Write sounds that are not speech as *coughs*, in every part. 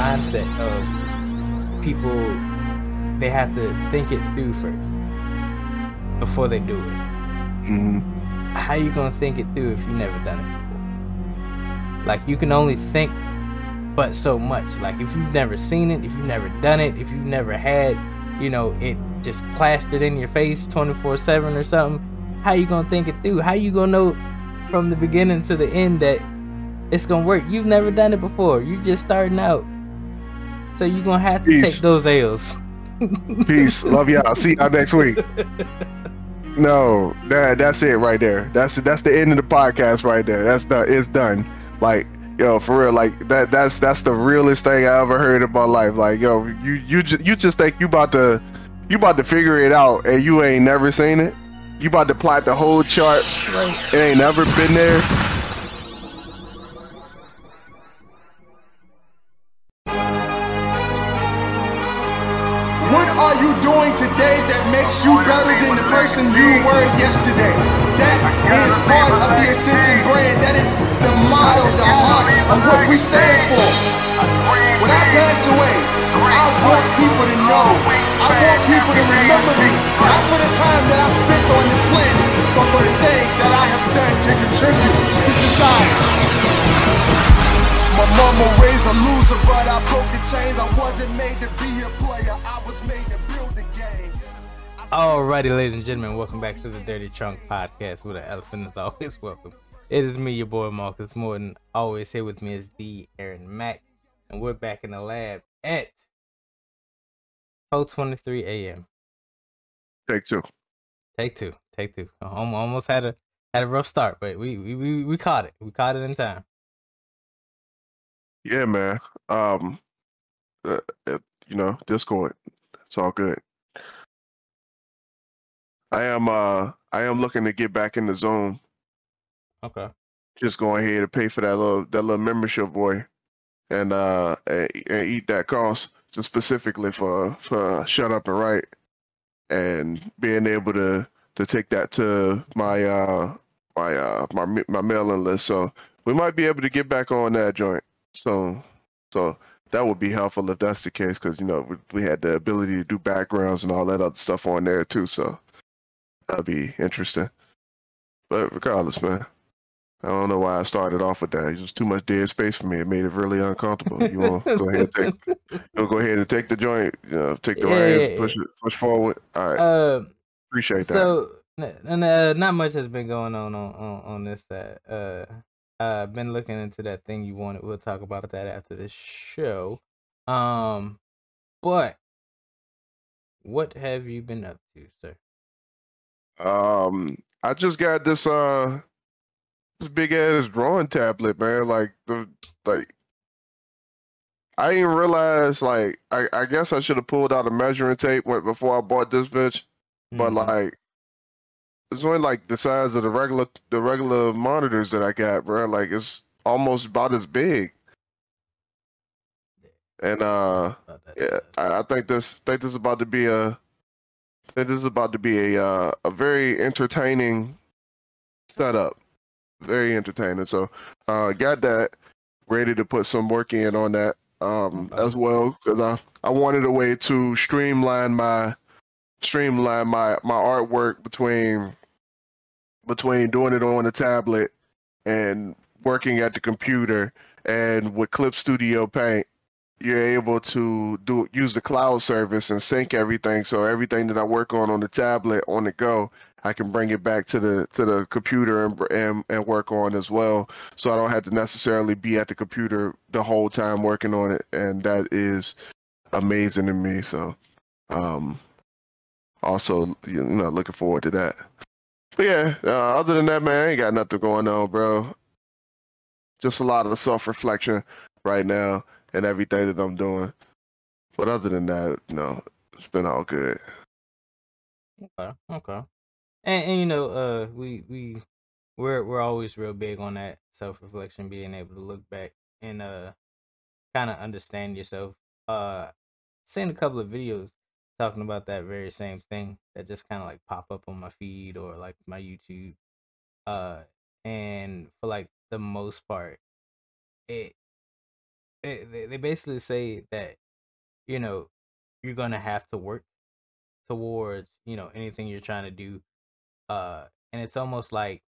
mindset of people they have to think it through first before they do it. hmm How you gonna think it through if you never done it before? Like you can only think but so much. Like if you've never seen it, if you've never done it, if you've never had, you know, it just plastered in your face 24/7 or something, how you gonna think it through? How you gonna know from the beginning to the end that it's gonna work? You've never done it before. You're just starting out. So you're gonna have to Peace. take those L's. Peace. Love y'all. See y'all next week. *laughs* No, that that's it right there. That's that's the end of the podcast right there. That's done. It's done. Like yo, for real. Like that. That's that's the realest thing I ever heard in my life. Like yo, you you just you just think you about to you about to figure it out and you ain't never seen it. You about to plot the whole chart. It ain't never been there. Makes you better than the person you were yesterday? That is part of the Ascension brand. That is the motto, the heart of what we stand for. When I pass away, I want people to know. I want people to remember me. Not for the time that I've spent on this planet, but for the things that I have done to contribute to society. My mama raised a loser, but I broke the chains. I wasn't made to be a player, I was made to game. Alrighty, ladies and gentlemen, welcome back to the Dirty Trunk Podcast with an elephant is *laughs* always welcome. It is me, your boy Marcus Morton. Always here with me is the Aaron Mac, and we're back in the lab at 4:23 a.m. Take two. Take two, take two. Almo- Almost had a had a rough start, but we we we, we caught it. We caught it in time. Yeah, man. Um, uh, uh, you know, Discord. It's all good. I am. Uh, I am looking to get back in the zone. Okay. just going ahead to pay for that little that little membership boy and uh and, and eat that cost just specifically for for shut up and write and being able to to take that to my uh my uh my my mailing list so we might be able to get back on that joint so so that would be helpful if that's the case because you know we, we had the ability to do backgrounds and all that other stuff on there too so that'd be interesting but regardless man I don't know why I started off with that. It was too much dead space for me. It made it really uncomfortable. You want to go ahead and take, you'll go ahead and take the joint, you know, take the Yeah, reins, yeah. push it, push forward. All right, Uh, appreciate that. So, and uh, not much has been going on on on, on this side. Uh, I've been looking into that thing you wanted. We'll talk about that after this show. Um, but what have you been up to, sir? Um, I just got this uh this big ass drawing tablet, man. Like the like I didn't realize like I, I guess I should have pulled out a measuring tape before I bought this bitch. But Mhm. like it's only like the size of the regular the regular monitors that I got, bro. Like it's almost about as big. And uh yeah, I, I think this think this is about to be a This is about to be a uh, a very entertaining setup. Very entertaining. So uh got that ready to put some work in on that um as well because I I wanted a way to streamline my streamline my my artwork between between doing it on the tablet and working at the computer and with Clip Studio Paint you're able to do use the cloud service and sync everything. So everything that I work on on the tablet on the go I can bring it back to the to the computer and and, and work on as well. So I don't have to necessarily be at the computer the whole time working on it. And that is amazing to me. So um also you know looking forward to that. But yeah uh, other than that man I ain't got nothing going on bro. Just a lot of self-reflection right now and everything that I'm doing but other than that you no know, it's been all good Okay, okay. And, and you know, uh, we we we're we're always real big on that self reflection, being able to look back and uh, kind of understand yourself. Uh, seen a couple of videos talking about that very same thing that just kind of like pop up on my feed or like my YouTube. Uh, and for like the most part, it they, they basically say that you know you're gonna have to work towards you know anything you're trying to do uh and it's almost like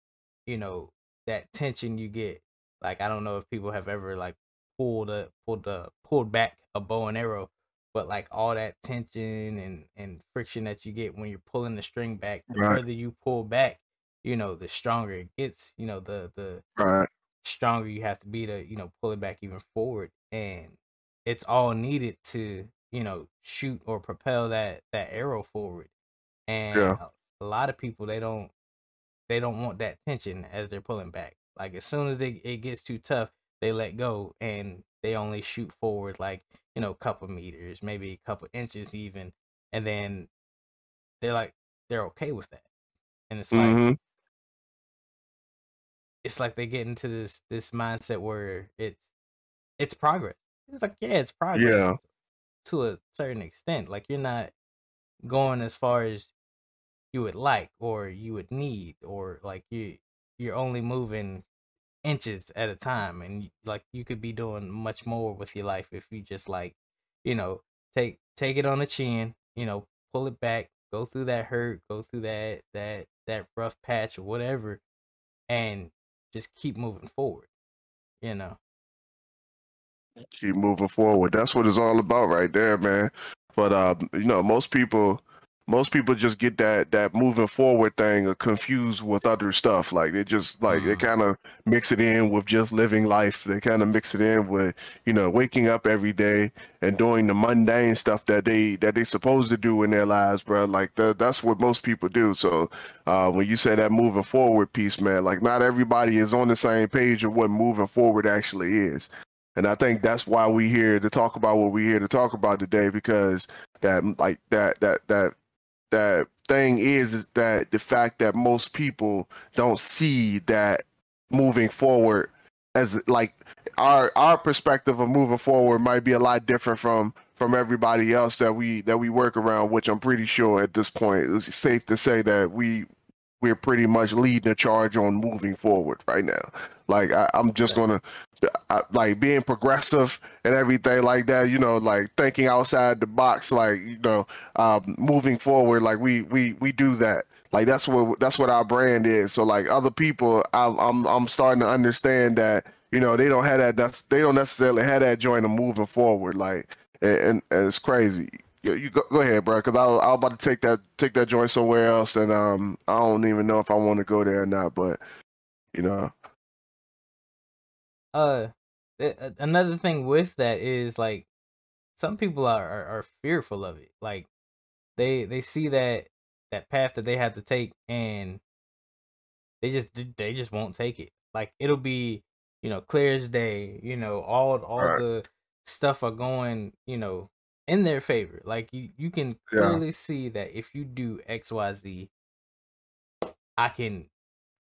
you know that tension you get like i don't know if people have ever like pulled a pulled a pulled back a bow and arrow but like all that tension and and friction that you get when you're pulling the string back the Right. further you pull back you know the stronger it gets you know the the Right. stronger you have to be to you know pull it back even forward and it's all needed to you know shoot or propel that that arrow forward. And Yeah. a, lot of people they don't they don't want that tension as they're pulling back. Like as soon as it, it gets too tough they let go and they only shoot forward like you know a couple meters maybe a couple inches even and then they're like they're okay with that. And it's like hmm it's like they get into this this mindset where it's it's progress. It's like yeah, it's progress Yeah. to a certain extent. Like you're not going as far as you would like or you would need, or like you you're only moving inches at a time, and like you could be doing much more with your life if you just like you know take take it on the chin, you know, pull it back, go through that hurt, go through that that that rough patch or whatever, and just keep moving forward. You know. Keep moving forward. That's what it's all about right there, man. But um, you know, most people most people just get that that moving forward thing confused with other stuff. Like they just like they Mhm. kind of mix it in with just living life. They kind of mix it in with you know waking up every day and doing the mundane stuff that they that they supposed to do in their lives, bro. Like that that's what most people do. So uh, when you say that moving forward piece, man, like not everybody is on the same page of what moving forward actually is. And I think that's why we here to talk about what we're here to talk about today, because that like that that that that thing is is that the fact that most people don't see that moving forward as like our our perspective of moving forward might be a lot different from from everybody else that we that we work around, which I'm pretty sure at this point it's safe to say that we we're pretty much leading the charge on moving forward right now. Like I, I'm just gonna I, like being progressive and everything like that. You know, like thinking outside the box. Like you know, um, moving forward. Like we we we do that. Like that's what that's what our brand is. So like other people, I'm I'm I'm starting to understand that you know they don't have that. That's they don't necessarily have that joint of moving forward. Like and and, and it's crazy. You, you go, go ahead, bro. Because I I was about to take that take that joint somewhere else, and um I don't even know if I want to go there or not. But you know, Uh, uh, another thing with that is like some people are, are are fearful of it. Like they they see that that path that they have to take and they just they just won't take it. Like it'll be you know clear as day. You know all all Right. the stuff are going you know in their favor. Like you you can Yeah. clearly see that if you do X Y Z, I can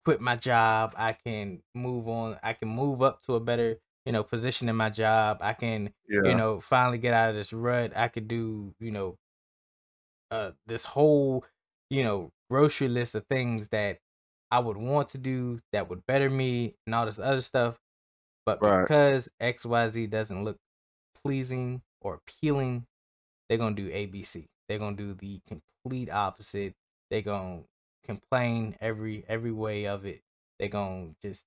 quit my job. I can move on. I can move up to a better you know position in my job. I can yeah, you know finally get out of this rut. I could do you know uh this whole you know grocery list of things that I would want to do that would better me and all this other stuff. But Right. because XYZ doesn't look pleasing or appealing, they're gonna do ABC. They're gonna do the complete opposite. They're gonna complain every every way of it. They're gonna just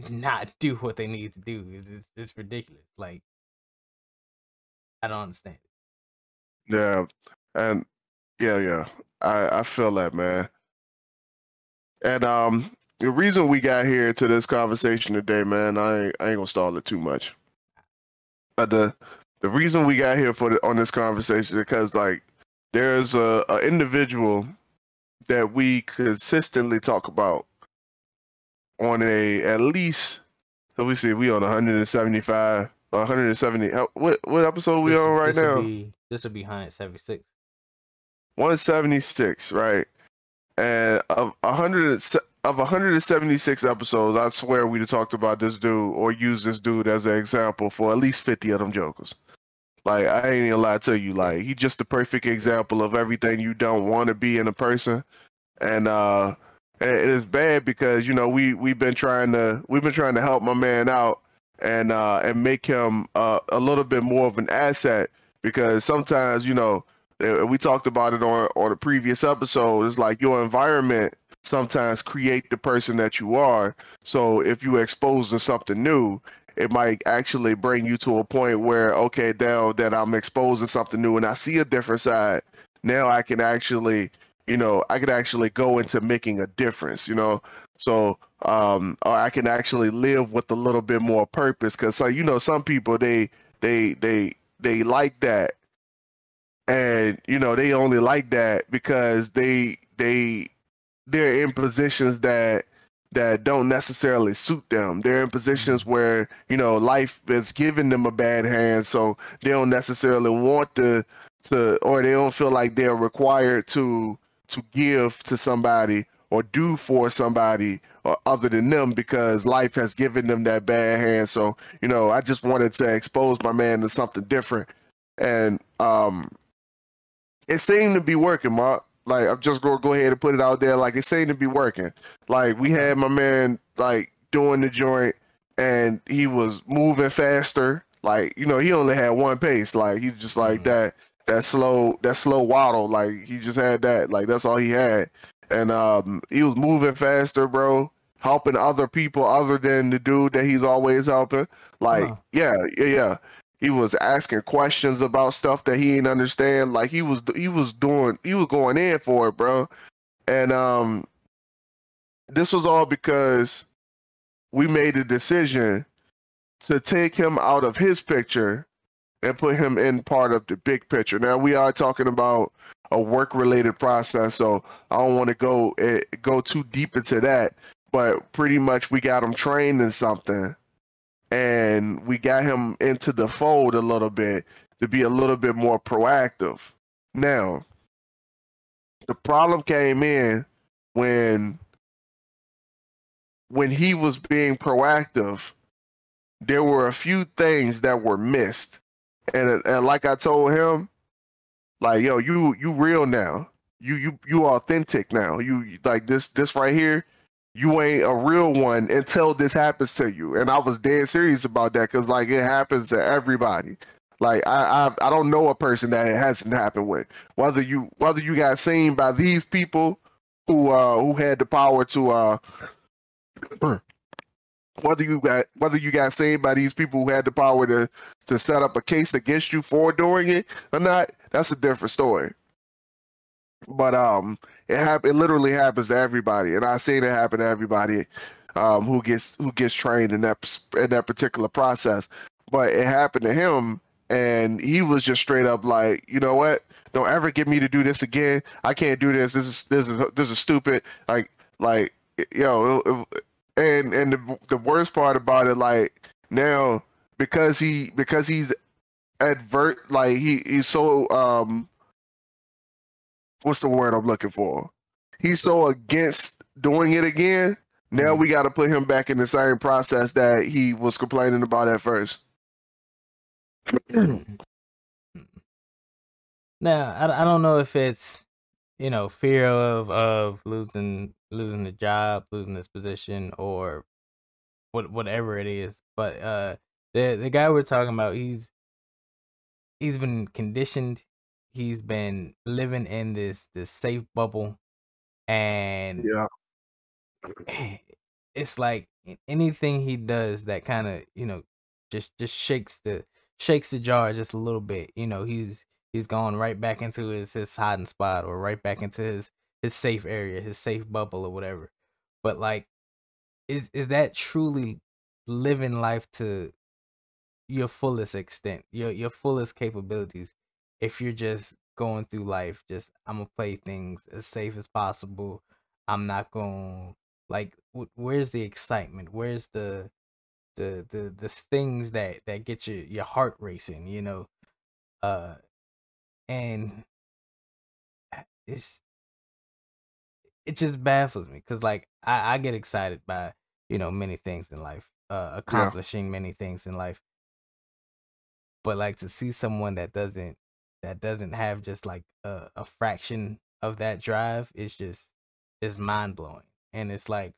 *laughs* not do what they need to do. It's, it's ridiculous. Like I don't understand. yeah, and yeah, yeah. I I feel that, man. And um, the reason we got here to this conversation today, man, I I ain't gonna stall it too much. But the the reason we got here for the, on this conversation because like there's a, a individual that we consistently talk about on a at least let me see we on 175 170 uh, what what episode we This- on right this'll now Be, this will be 176. 176 right and of 100 and se- of 176 episodes i swear we'd have talked about this dude or used this dude as an example for at least 50 of them jokers. Like i ain't even lie to you. Like he's just the perfect example of everything you don't want to be in a person. And uh it is bad because you know we we've been trying to we've been trying to help my man out and uh, and make him uh, a little bit more of an asset because sometimes you know uh, we talked about it on on a previous episode. It's like your environment sometimes create the person that you are. So if you expose to something new, it might actually bring you to a point where okay, now that I'm exposed to something new and I see a different side, now I can actually you know I can actually go into making a difference. You know, so um, or I can actually live with a little bit more purpose because so you know some people they they they they like that and you know they only like that because they they they're in positions that that don't necessarily suit them. They're in positions mm-hmm. where you know life is giving them a bad hand, so they don't necessarily want to to or they don't feel like they're required to to give to somebody or do for somebody or other than them because life has given them that bad hand. So, you know, I just wanted to expose my man to something different. And um it seemed to be working, Mark. Like I'm just gonna go ahead and put it out there. Like it seemed to be working. Like we had my man like doing the joint and he was moving faster. Like, you know, he only had one pace. Like he just like mm-hmm. that that slow that slow waddle. Like he just had that. Like that's all he had. And um he was moving faster, bro. Helping other people other than the dude that he's always helping. Like, yeah, yeah, yeah he was asking questions about stuff that he didn't understand. Like he was he was doing he was going in for it, bro. And um this was all because we made a decision to take him out of his picture and put him in part of the big picture. Now we are talking about a work related process, so I don't want to go uh, go too deep into that. But pretty much we got him trained in something and we got him into the fold a little bit to be a little bit more proactive. Now, the problem came in when when he was being proactive, there were a few things that were missed. And and like I told him, like yo, you you real now. You you you authentic now. You like this this right here you ain't a real one until this happens to you. And I was dead serious about that because like it happens to everybody. Like I, I I don't know a person that it hasn't happened with. Whether you whether you got seen by these people who uh who had the power to uh *clears throat* whether you got whether you got seen by these people who had the power to to set up a case against you for doing it or not, that's a different story. But um it. It literally happens to everybody, and I've seen it happen to everybody um, who gets who gets trained in that in that particular process. But it happened to him, and he was just straight up like, you know what? Don't ever get me to do this again. I can't do this. This is this is this is stupid. Like like yo, and and the, the worst part about it, like now because he because he's advert like he he's so um what's the word I'm looking for? He's so against doing it again. Now mm-hmm. we got to put him back in the same process that he was complaining about at first. *clears throat* now I, I don't know if it's you know fear of of losing losing the job, losing this position, or what whatever it is. But uh, the the guy we're talking about, he's he's been conditioned he's been living in this this safe bubble and yeah. *clears throat* it's like anything he does that kind of you know just just shakes the shakes the jar just a little bit you know he's he's going right back into his his hiding spot or right back into his his safe area his safe bubble or whatever. But like is is that truly living life to your fullest extent your your fullest capabilities if you're just going through life, just I'm gonna play things as safe as possible. I'm not going to, like where's the excitement? Where's the the the the things that that get your your heart racing? You know, uh, and it's it just baffles me because like I I get excited by you know many things in life, uh, accomplishing yeah. many things in life, but like to see someone that doesn't that doesn't have just like a, a fraction of that drive is just is mind blowing. And it's like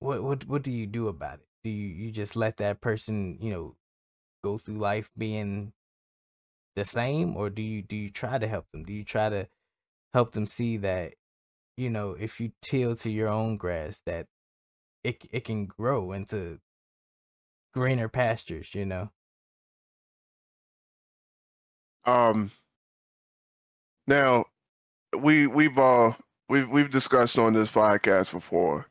what what what do you do about it? Do you you just let that person you know go through life being the same, or do you do you try to help them? Do you try to help them see that you know if you till to your own grass that it it can grow into greener pastures, you know? Um. Now, we we've uh we've we've discussed on this podcast before.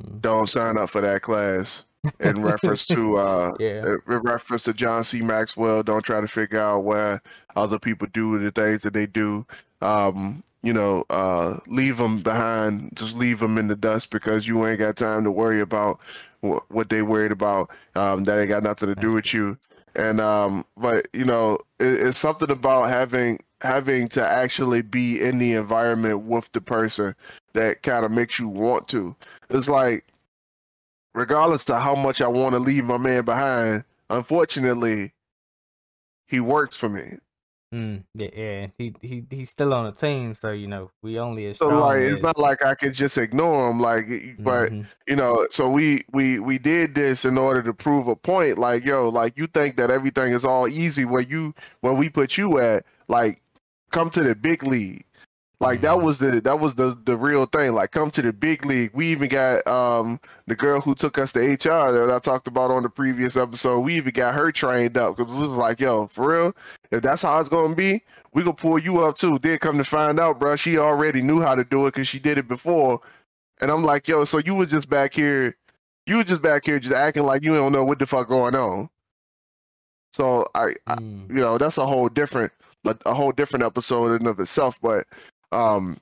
Mm. Don't sign up for that class in reference *laughs* to uh Yeah. in reference to John C. Maxwell. Don't try to figure out why other people do the things that they do. Um, you know, uh, leave them behind. Just leave them in the dust because you ain't got time to worry about wh- what they worried about. Um, that ain't got nothing to do with you. And um, but you know, it, it's something about having having to actually be in the environment with the person that kind of makes you want to. It's like regardless to how much I want to leave my man behind, unfortunately, he works for me. Mm, yeah, yeah. He he he's still on the team, so you know we only as So like, it's as- not like I could just ignore him. Like, but Mhm. you know, so we we we did this in order to prove a point. Like, yo, like you think that everything is all easy where you where we put you at. Like, come to the big league. Like that was the that was the the real thing. Like, come to the big league. We even got um the girl who took us to HR that I talked about on the previous episode. We even got her trained up because it was like, yo, for real, if that's how it's gonna be, we gonna pull you up too. Then come to find out, bro, she already knew how to do it because she did it before. And I'm like, yo, so you were just back here, you were just back here just acting like you don't know what the fuck going on. So I, I Mm. you know, that's a whole different, a whole different episode in of itself. But um,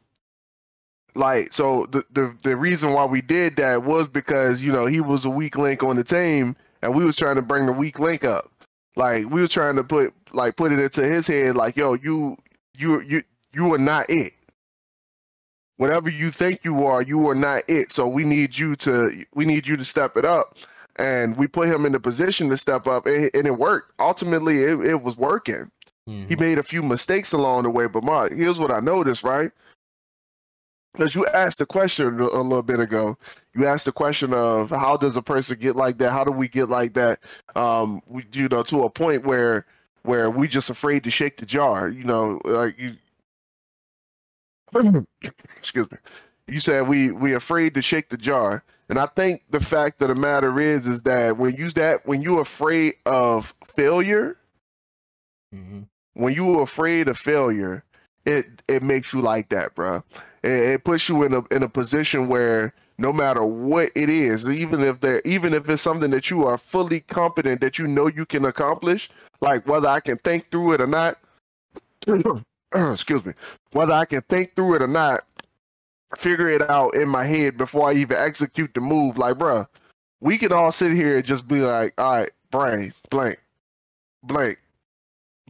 like, so the the the reason why we did that was because you know he was a weak link on the team, and we was trying to bring the weak link up. Like we were trying to put like put it into his head, like, yo, you you you you are not it. Whatever you think you are, you are not it. So we need you to we need you to step it up. And we put him in the position to step up, and, and it worked. Ultimately, it, it was working. He Mhm. made a few mistakes along the way, but Mark, here's what I noticed, right? Because you asked the question a little bit ago. You asked the question of how does a person get like that? How do we get like that? Um, we, you know, to a point where where we just afraid to shake the jar. You know, like you. *coughs* Excuse me. You said we we afraid to shake the jar, and I think the fact of the matter is is that when you that when you're afraid of failure, Mhm. When you are afraid of failure, it it makes you like that, bro. It, it puts you in a in a position where no matter what it is, even if there even if it's something that you are fully confident that you know you can accomplish, like whether I can think through it or not. *clears throat* excuse me, whether I can think through it or not, figure it out in my head before I even execute the move. Like, bro, we can all sit here and just be like, all right, brain, blank, blank,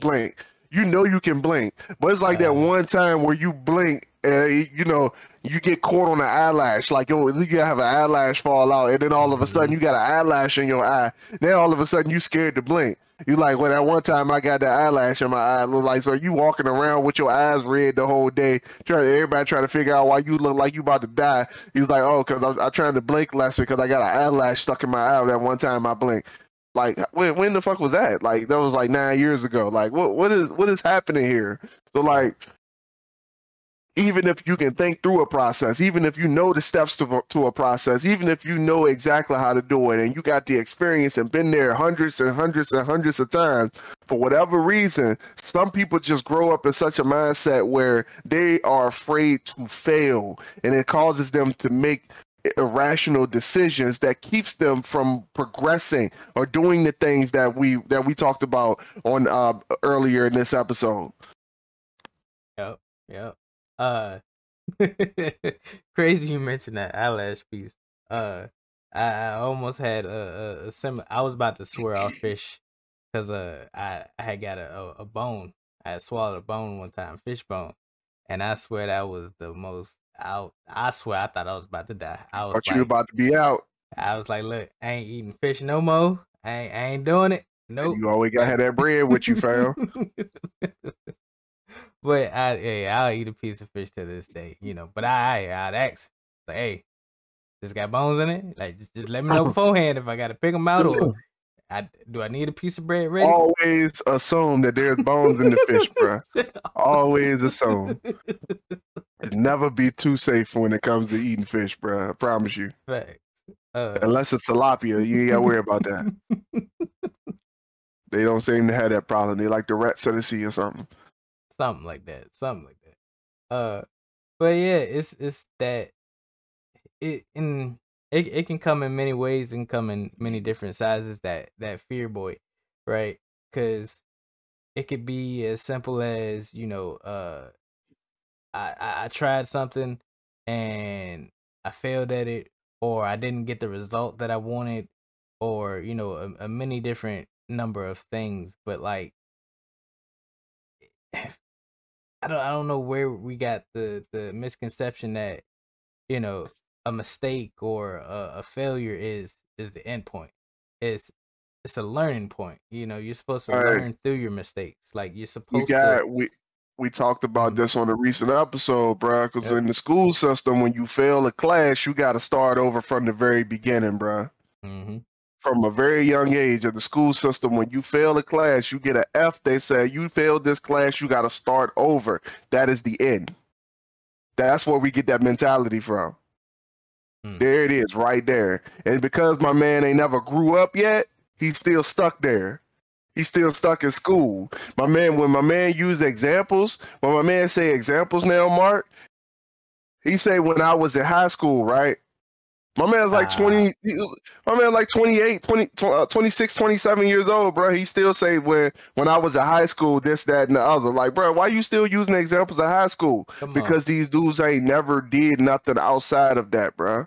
blink. You know you can blink, but it's like that one time where you blink and you know you get caught on an eyelash. Like yo, you have an eyelash fall out, and then all of a sudden mm-hmm. you got an eyelash in your eye. Then all of a sudden you scared to blink. You like well that one time I got that eyelash in my eye. Look like so you walking around with your eyes red the whole day, trying everybody trying to figure out why you look like you about to die. He was like, oh, because I'm, I'm trying to blink less because I got an eyelash stuck in my eye that one time I blinked. Like when when the fuck was that? Like that was like nine years ago. Like what what is what is happening here? So like even if you can think through a process, even if you know the steps to, to a process, even if you know exactly how to do it and you got the experience and been there hundreds and hundreds and hundreds of times, for whatever reason, some people just grow up in such a mindset where they are afraid to fail and it causes them to make irrational decisions that keeps them from progressing or doing the things that we that we talked about on uh earlier in this episode. Yep. Yep. Uh, *laughs* crazy you mentioned that eyelash piece. Uh, I, I almost had a, a, a sim. I was about to swear off fish because uh, I, I had got a, a, bone. I swallowed a bone one time, fish bone, and I swear that was the most. I I swear I thought I was about to die. I was Thought like, you about to be out. I was like, look, I ain't eating fish no more. I ain't, I ain't doing it. Nope. You always gotta have that bread with you, fam. *laughs* but I, hey, I'll eat a piece of fish to this day, you know. But I, I I'd ask, like, hey, Just got bones in it. Like just, just let me know beforehand if I got to pick them out or I do I need a piece of bread ready. Always assume that there's bones in the fish, *laughs* bro. Always assume. Never be too safe when it comes to eating fish, bro. I promise you. Facts. Uh, Unless it's tilapia, you ain't gotta worry about that. They don't seem to have that problem. They like the rats of the sea or something. something like that. Something like that. Uh, but yeah, it's it's that it in it it can come in many ways and come in many different sizes. That that fear boy, right? Because it could be as simple as you know, uh, I, I tried something and I failed at it, or I didn't get the result that I wanted, or you know, a, a many different number of things. But like, *sighs* I don't I don't know where we got the the misconception that you know a mistake or a, a failure is is the end point. It's it's a learning point. You know, you're supposed to All right. learn through your mistakes. Like you're supposed We got to. we we talked about this on a recent episode, bro. Because Yep. in the school system, when you fail a class, you got to start over from the very beginning, bro. hmm From a very young age of the school system, when you fail a class, you get an F. They say you failed this class, you got to start over. That is the end. That's where we get that mentality from. Hmm. There it is, right there. And because my man ain't never grew up yet, he's still stuck there. He's still stuck in school. My man, when my man used examples, when my man say examples now, Mark, he say when I was in high school, right? My man's like Ah. 20, he- my man like 28, 20, uh, 26, 27 years old, bro. He still say when when I was in high school, this, that, and the other. Like, bro, why you still using examples of high school? Because these dudes ain't never did nothing outside of that, bruh.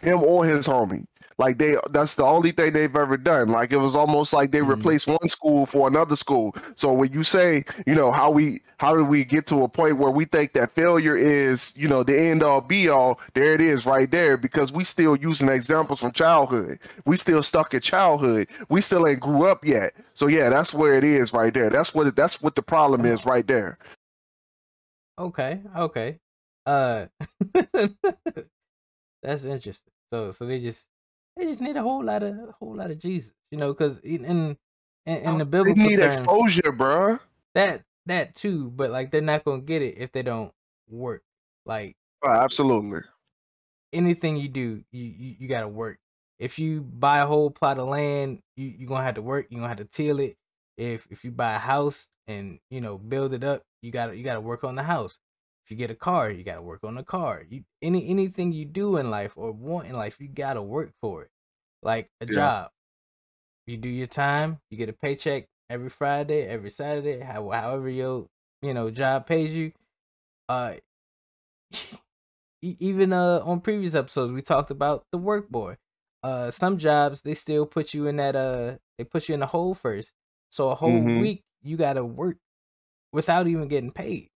Him or his homie. Like they that's the only thing they've ever done. Like it was almost like they Mhm. replaced one school for another school. So when you say, you know, how we how do we get to a point where we think that failure is, you know, the end all be all, there it is right there, because we still using examples from childhood. We still stuck in childhood. We still ain't grew up yet. So yeah, that's where it is right there. That's what it, that's what the problem is right there. Okay. Okay. Uh, *laughs* that's interesting. So so they just they just need a whole lot of a whole lot of Jesus, you know, because in in in, in oh, the They biblical need terms, exposure, bruh. that that too, but like they're not gonna get it if they don't work. Like Oh, absolutely. anything you do, you you, you gotta work. If you buy a whole plot of land, you you're gonna have to work. You're gonna have to till it. If if you buy a house and you know build it up, you gotta you gotta work on the house. If you get a car, you gotta work on the car. You any anything you do in life or want in life, you gotta work for it. Like a Yeah. job. You do your time, you get a paycheck every Friday, every Saturday, how, however your you know job pays you. Uh *laughs* even uh on previous episodes we talked about the work boy. Uh some jobs they still put you in that uh they put you in the hole first. So a whole Mhm. week you gotta work without even getting paid.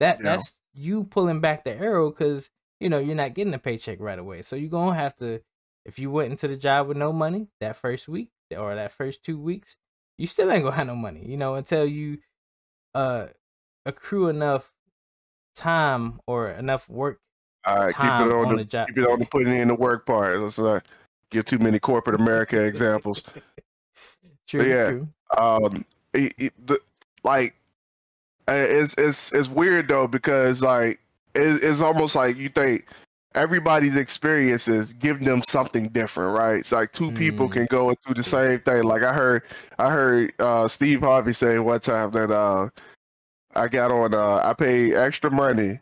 That Yeah. that's you pulling back the arrow because you know you're not getting a paycheck right away. So you're gonna have to if you went into the job with no money that first week or that first two weeks, you still ain't gonna have no money, you know, until you uh accrue enough time or enough work All right, keep it on, on the, the job. keep it on the putting in the work part. Let's not give too many corporate America examples. *laughs* True, yeah. true. Um, it, it, the, like uh, it's it's it's weird though because like it's, it's almost like you think everybody's experiences give them something different, right? It's like two people Mm. can go through the same thing. Like I heard, I heard uh, Steve Harvey say one time that uh, I got on, uh, I paid extra money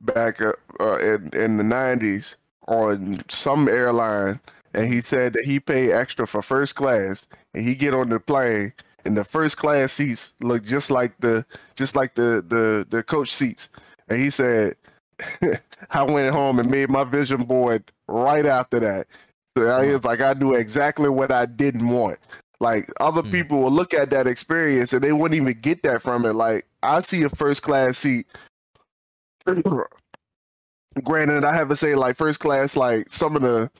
back uh, uh, in in the '90s on some airline, and he said that he paid extra for first class, and he get on the plane, and the first class seats look just like the just like the the the coach seats, and he said. *laughs* I went home and made my vision board right after that. So I Wow. was like, I knew exactly what I didn't want. Like other Hmm. people will look at that experience and they wouldn't even get that from it. Like I see a first class seat. *clears throat* Granted, I have to say like first class, like some of the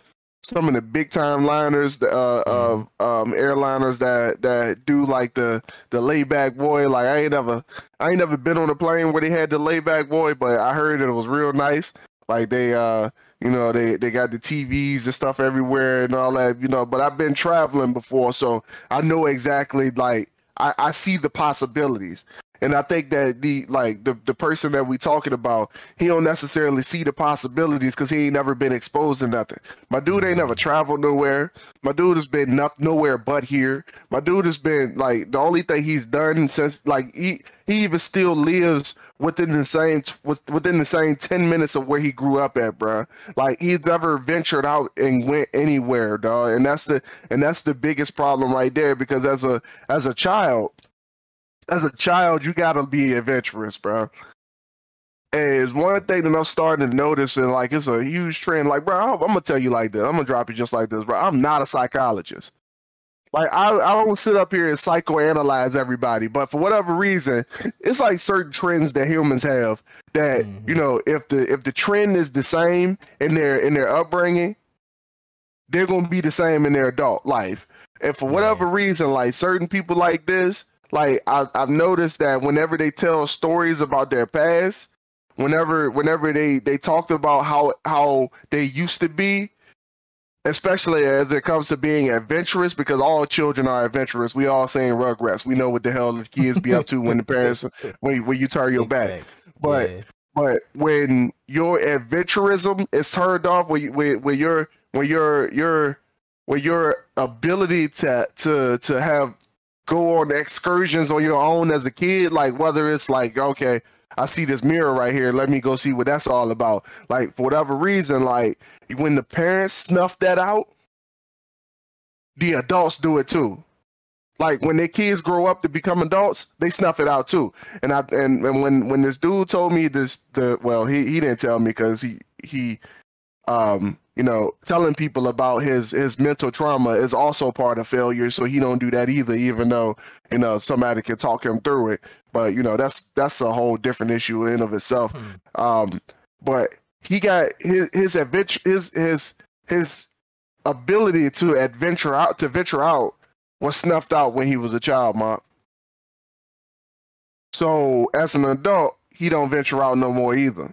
some of the big time liners, the, uh, of um, airliners that that do like the the layback boy. Like I ain't never I ain't never been on a plane where they had the layback boy, but I heard it was real nice. Like they uh You know, they they got the TVs and stuff everywhere and all that. You know, but I've been traveling before, so I know exactly like I, I see the possibilities. And I think that the like the, the person that we talking about, he don't necessarily see the possibilities because he ain't never been exposed to nothing. My dude ain't never mm-hmm. traveled nowhere. My dude has been not, nowhere but here. My dude has been like the only thing he's done since like he he even still lives within the same within the same 10 minutes of where he grew up at bro like he's never ventured out and went anywhere dog and that's the and that's the biggest problem right there because as a as a child as a child, you gotta be adventurous, bro. And it's one thing that I'm starting to notice, and like it's a huge trend. Like, bro, I'm, gonna tell you like this. I'm gonna drop you just like this, bro. I'm not a psychologist. Like, I, I don't sit up here and psychoanalyze everybody, but for whatever reason, it's like certain trends that humans have that mm-hmm. you know, if the if the trend is the same in their in their upbringing, they're gonna be the same in their adult life. And for whatever reason, like certain people like this, like I, I've noticed that whenever they tell stories about their past, whenever whenever they they talked about how how they used to be, especially as it comes to being adventurous, because all children are adventurous. We all saying Rugrats. We know what the hell the kids be up to when the parents *laughs* when when you turn your back. But yeah. but when your adventurism is turned off, when when when your when your your when your ability to to to have go on excursions on your own as a kid, like whether it's like, okay, I see this mirror right here, let me go see what that's all about. Like for whatever reason, like when the parents snuff that out, the adults do it too. Like when their kids grow up to become adults, they snuff it out too. And I and, and when when this dude told me this the well he he didn't tell me because he he um you know, telling people about his his mental trauma is also part of failure. So he don't do that either, even though you know somebody can talk him through it. But you know, that's that's a whole different issue in of itself. Hmm. Um, but he got his his adventure his his his ability to adventure out to venture out was snuffed out when he was a child, Mark. So as an adult, he don't venture out no more either.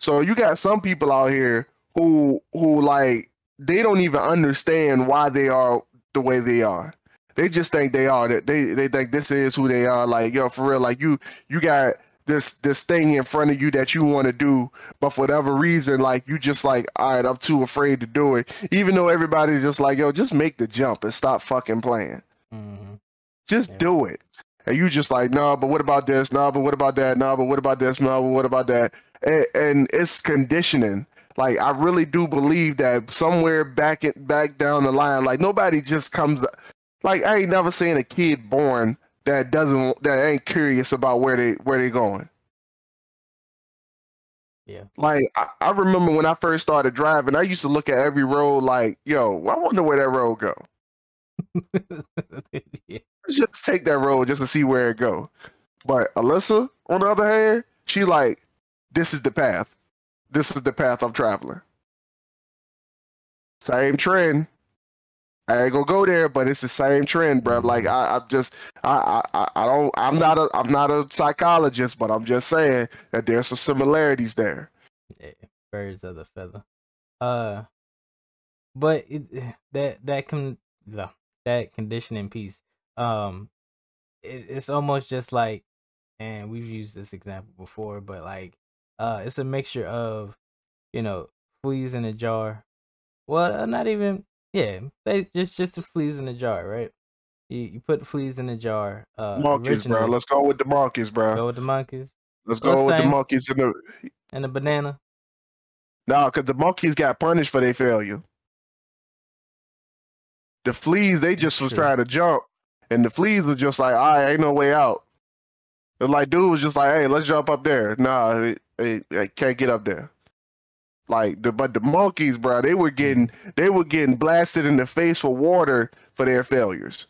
So you got some people out here who who like they don't even understand why they are the way they are. They just think they are that they they think this is who they are. Like yo, for real, like you you got this this thing in front of you that you want to do, but for whatever reason, like you just like, all right, I'm too afraid to do it. Even though everybody's just like, yo, just make the jump and stop fucking playing. Mm-hmm. Just yeah. do it. And you just like, no, but what about this? No, but what about that? No, but what about this? No, but what about that? And, and it's conditioning like I really do believe that somewhere back it back down the line, like nobody just comes. Like I ain't never seen a kid born that doesn't that ain't curious about where they where they going. Yeah. Like I, I, remember when I first started driving, I used to look at every road like, yo, I wonder where that road go. *laughs* yeah. Let's just take that road just to see where it go. But Alyssa, on the other hand, she like, this is the path this is the path I'm traveling. Same trend. I ain't gonna go there, but it's the same trend, bro. Like I, I'm just, I, I, I don't, I'm not a, I'm not a psychologist, but I'm just saying that there's some similarities there. Yeah, birds of the feather. Uh, but it, that that can that conditioning piece, um, it, it's almost just like, and we've used this example before, but like uh, it's a mixture of, you know, fleas in a jar. Well, uh, not even. Yeah, they just just the fleas in a jar, right? You you put the fleas in a jar. Uh, monkeys, bro. Let's go with the monkeys, bro. Go with the monkeys. Let's go with the monkeys in the and the banana. No, because the monkeys got punished for their failure. The fleas, they just was trying to jump, and the fleas were just like, "All right, ain't no way out." Like dude was just like, "Hey, let's jump up there." Nah, I can't get up there. Like the but the monkeys, bro, they were getting they were getting blasted in the face for water for their failures.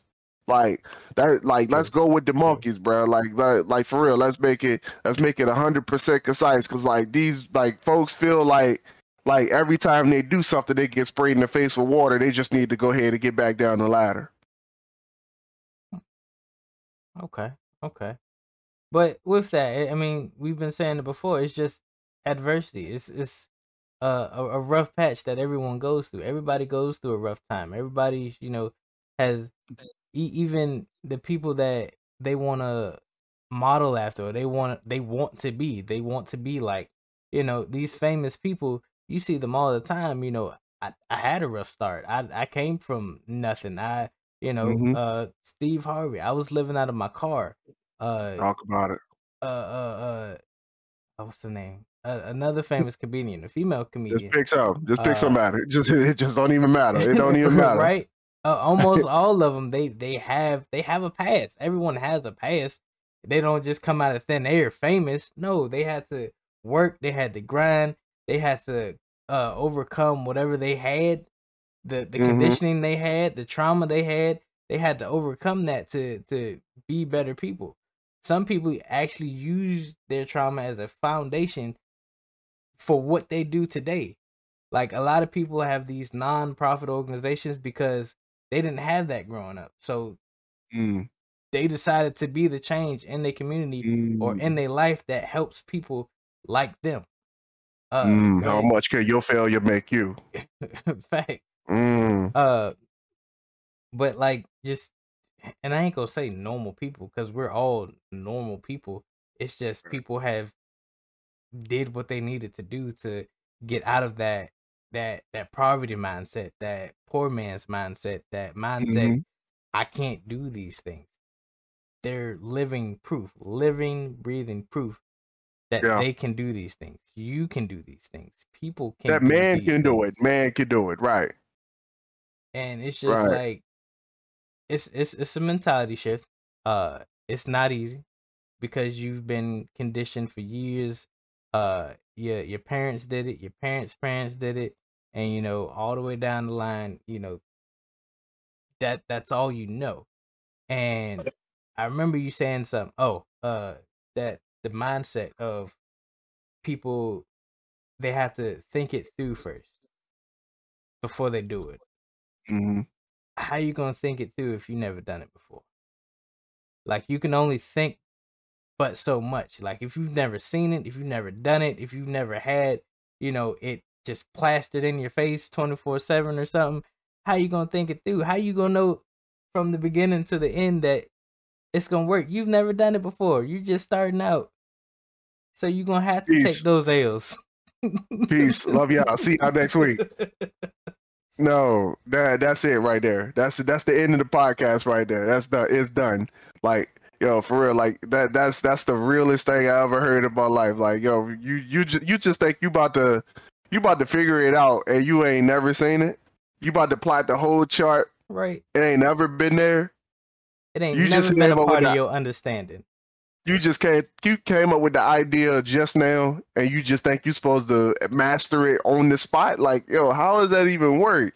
Like that, like let's go with the monkeys, bro. Like like, like for real, let's make it let's make it hundred percent concise. Cause like these like folks feel like like every time they do something, they get sprayed in the face with water. They just need to go ahead and get back down the ladder. Okay, okay. But with that, I mean, we've been saying it before. It's just adversity. It's it's a, a rough patch that everyone goes through. Everybody goes through a rough time. Everybody, you know, has e- even the people that they want to model after, or they want they want to be, they want to be like, you know, these famous people. You see them all the time. You know, I, I had a rough start. I I came from nothing. I you know, Mhm. uh, Steve Harvey. I was living out of my car. Uh, Talk about it. uh, uh, uh, what's the name? Uh, another famous comedian, a female comedian. Just pick some. Just pick Uh, somebody. It *laughs* just it just don't even matter. It don't even *laughs* matter. right? Uh, almost *laughs* all of them, they they have they have a past. Everyone has a past. They don't just come out of thin air famous. No, they had to work. They had to grind. They had to uh, overcome whatever they had, the the Mhm. conditioning they had, the trauma they had. They had to overcome that to to be better people. Some people actually use their trauma as a foundation for what they do today. Like a lot of people have these non-profit organizations because they didn't have that growing up. So Mm, they decided to be the change in their community or mm, in their life that helps people like them. Uh mm. How much can your failure make you? *laughs* fact. Mm, Uh but like just and I ain't gonna say normal people because we're all normal people. It's just people have did what they needed to do to get out of that that that poverty mindset, that poor man's mindset, that mindset mhm. I can't do these things. They're living proof, living, breathing proof that Yeah. they can do these things. You can do these things. People can That do man can do it. Man can do it. Right. and it's just Right. like it's it's it's a mentality shift. Uh it's not easy because you've been conditioned for years. Uh your your parents did it your parents parents did it and you know all the way down the line you know that that's all you know. And i remember you saying something oh uh that the mindset of people they have to think it through first before they do it. Hmm how you gonna think it through if you never done it before? Like you can only think but so much. Like if you've never seen it, if you've never done it, if you've never had, you know, it just plastered in your face 24/7 or something, how you gonna think it through? How you gonna know from the beginning to the end that it's gonna work? You've never done it before. You're just starting out. So you're gonna have to Peace. take those L's. Peace. Love y'all. See y'all next week. *laughs* No, that that's it right there. That's that's the end of the podcast right there. That's done. It's done. Like yo, for real. Like that. That's that's the realest thing I ever heard in my life. Like yo, you you just you just think you about to you about to figure it out, and you ain't never seen it. You about to plot the whole chart. right. It ain't never been there. It ain't You never just been a part of your understanding. You just came you came up with the idea just now, and you just think you're supposed to master it on the spot. Like yo, how does that even work?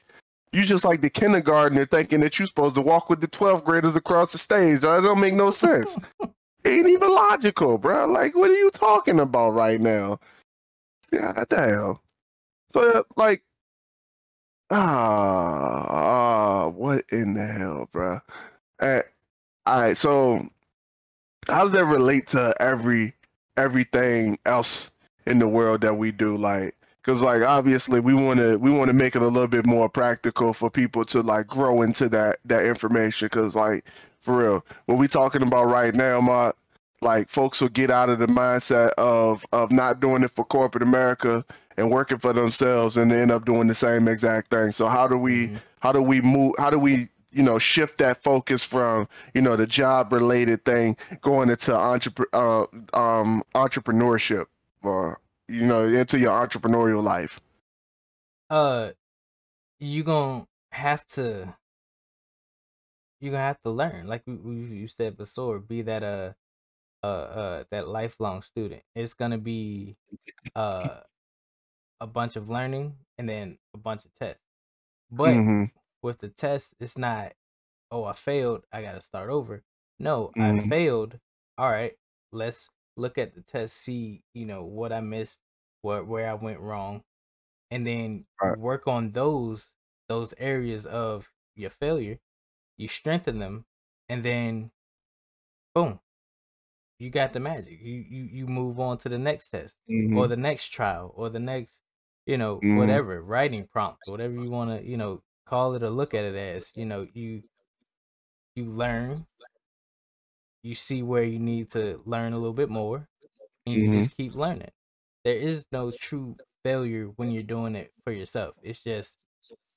You just like the kindergartner thinking that you're supposed to walk with the 12th graders across the stage. That don't make no sense. *laughs* Ain't even logical, bro. Like, what are you talking about right now? God damn. But like, ah, ah, what in the hell, bro? Uh, all right, so how does that relate to every everything else in the world that we do? Like, because like obviously we want to we want to make it a little bit more practical for people to like grow into that that information. Because like for real, what we talking about right now, my like folks will get out of the mindset of of not doing it for corporate America and working for themselves and they end up doing the same exact thing. So how do we Mhm. how do we move how do we you know shift that focus from you know the job related thing going into entrepre- uh, um entrepreneurship or you know into your entrepreneurial life. Uh you gonna have to you gonna have to learn. Like we, we you said before be that uh uh uh that lifelong student. It's gonna be uh a bunch of learning and then a bunch of tests. But Mhm. With the test it's not oh i failed i gotta start over no i Mhm. failed all right let's look at the test see you know what i missed where where i went wrong and then Right. work on those those areas of your failure you strengthen them and then boom you got the magic you you, you move on to the next test or Mhm. the next trial or the next you know, Mhm. whatever writing prompt, whatever you want to, you know, call it or look at it as. You know, you you learn, you see where you need to learn a little bit more, and you Mhm. just keep learning. There is no true failure when you're doing it for yourself. It's just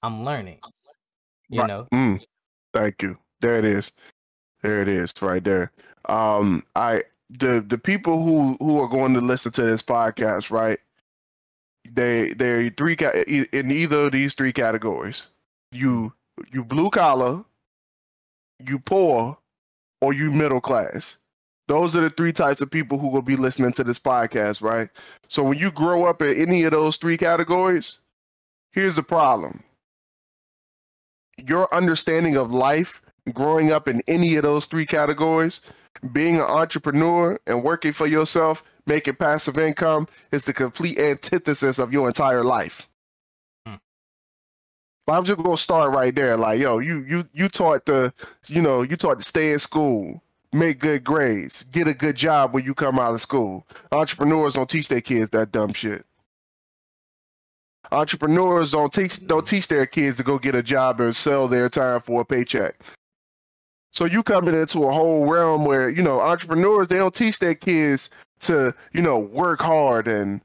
I'm learning. You Right. know, Mm, thank you. There it is. There it is, right there. Um, I the the people who who are going to listen to this podcast, right? They they're three in either of these three categories. You you blue collar, you poor, or you middle class. Those are the three types of people who will be listening to this podcast, right? So when you grow up in any of those three categories, here's the problem. Your understanding of life growing up in any of those three categories, being an entrepreneur and working for yourself, making passive income is the complete antithesis of your entire life. I'm just gonna start right there. Like, yo, you you you taught to, you know, you taught to stay in school, make good grades, get a good job when you come out of school. Entrepreneurs don't teach their kids that dumb shit. Entrepreneurs don't teach don't teach their kids to go get a job and sell their time for a paycheck. So you coming into a whole realm where you know entrepreneurs they don't teach their kids to you know work hard and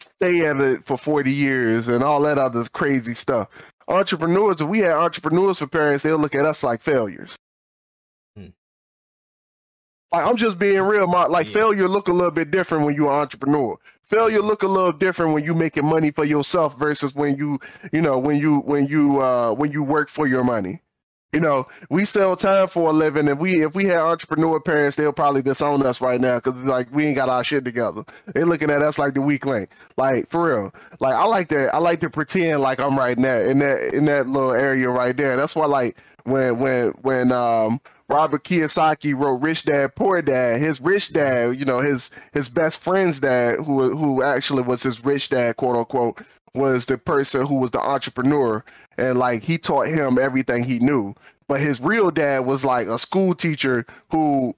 stay at it for forty years and all that other crazy stuff. Entrepreneurs, if we had entrepreneurs for parents, they'll look at us like failures. Hmm. Like I'm just being real, my like Yeah. failure look a little bit different when you're an entrepreneur. Failure look a little different when you making money for yourself versus when you you know when you when you uh when you work for your money. You know, we sell time for a living, and we if we had entrepreneur parents, they'll probably disown us right now because like we ain't got our shit together. They looking at us like the weak link. Like for real. Like I like to I like to pretend like I'm right now in that in that little area right there. That's why like when when when um Robert Kiyosaki wrote Rich Dad Poor Dad, his rich dad, you know, his his best friend's dad, who who actually was his rich dad, quote unquote, was the person who was the entrepreneur and like he taught him everything he knew. But his real dad was like a school teacher who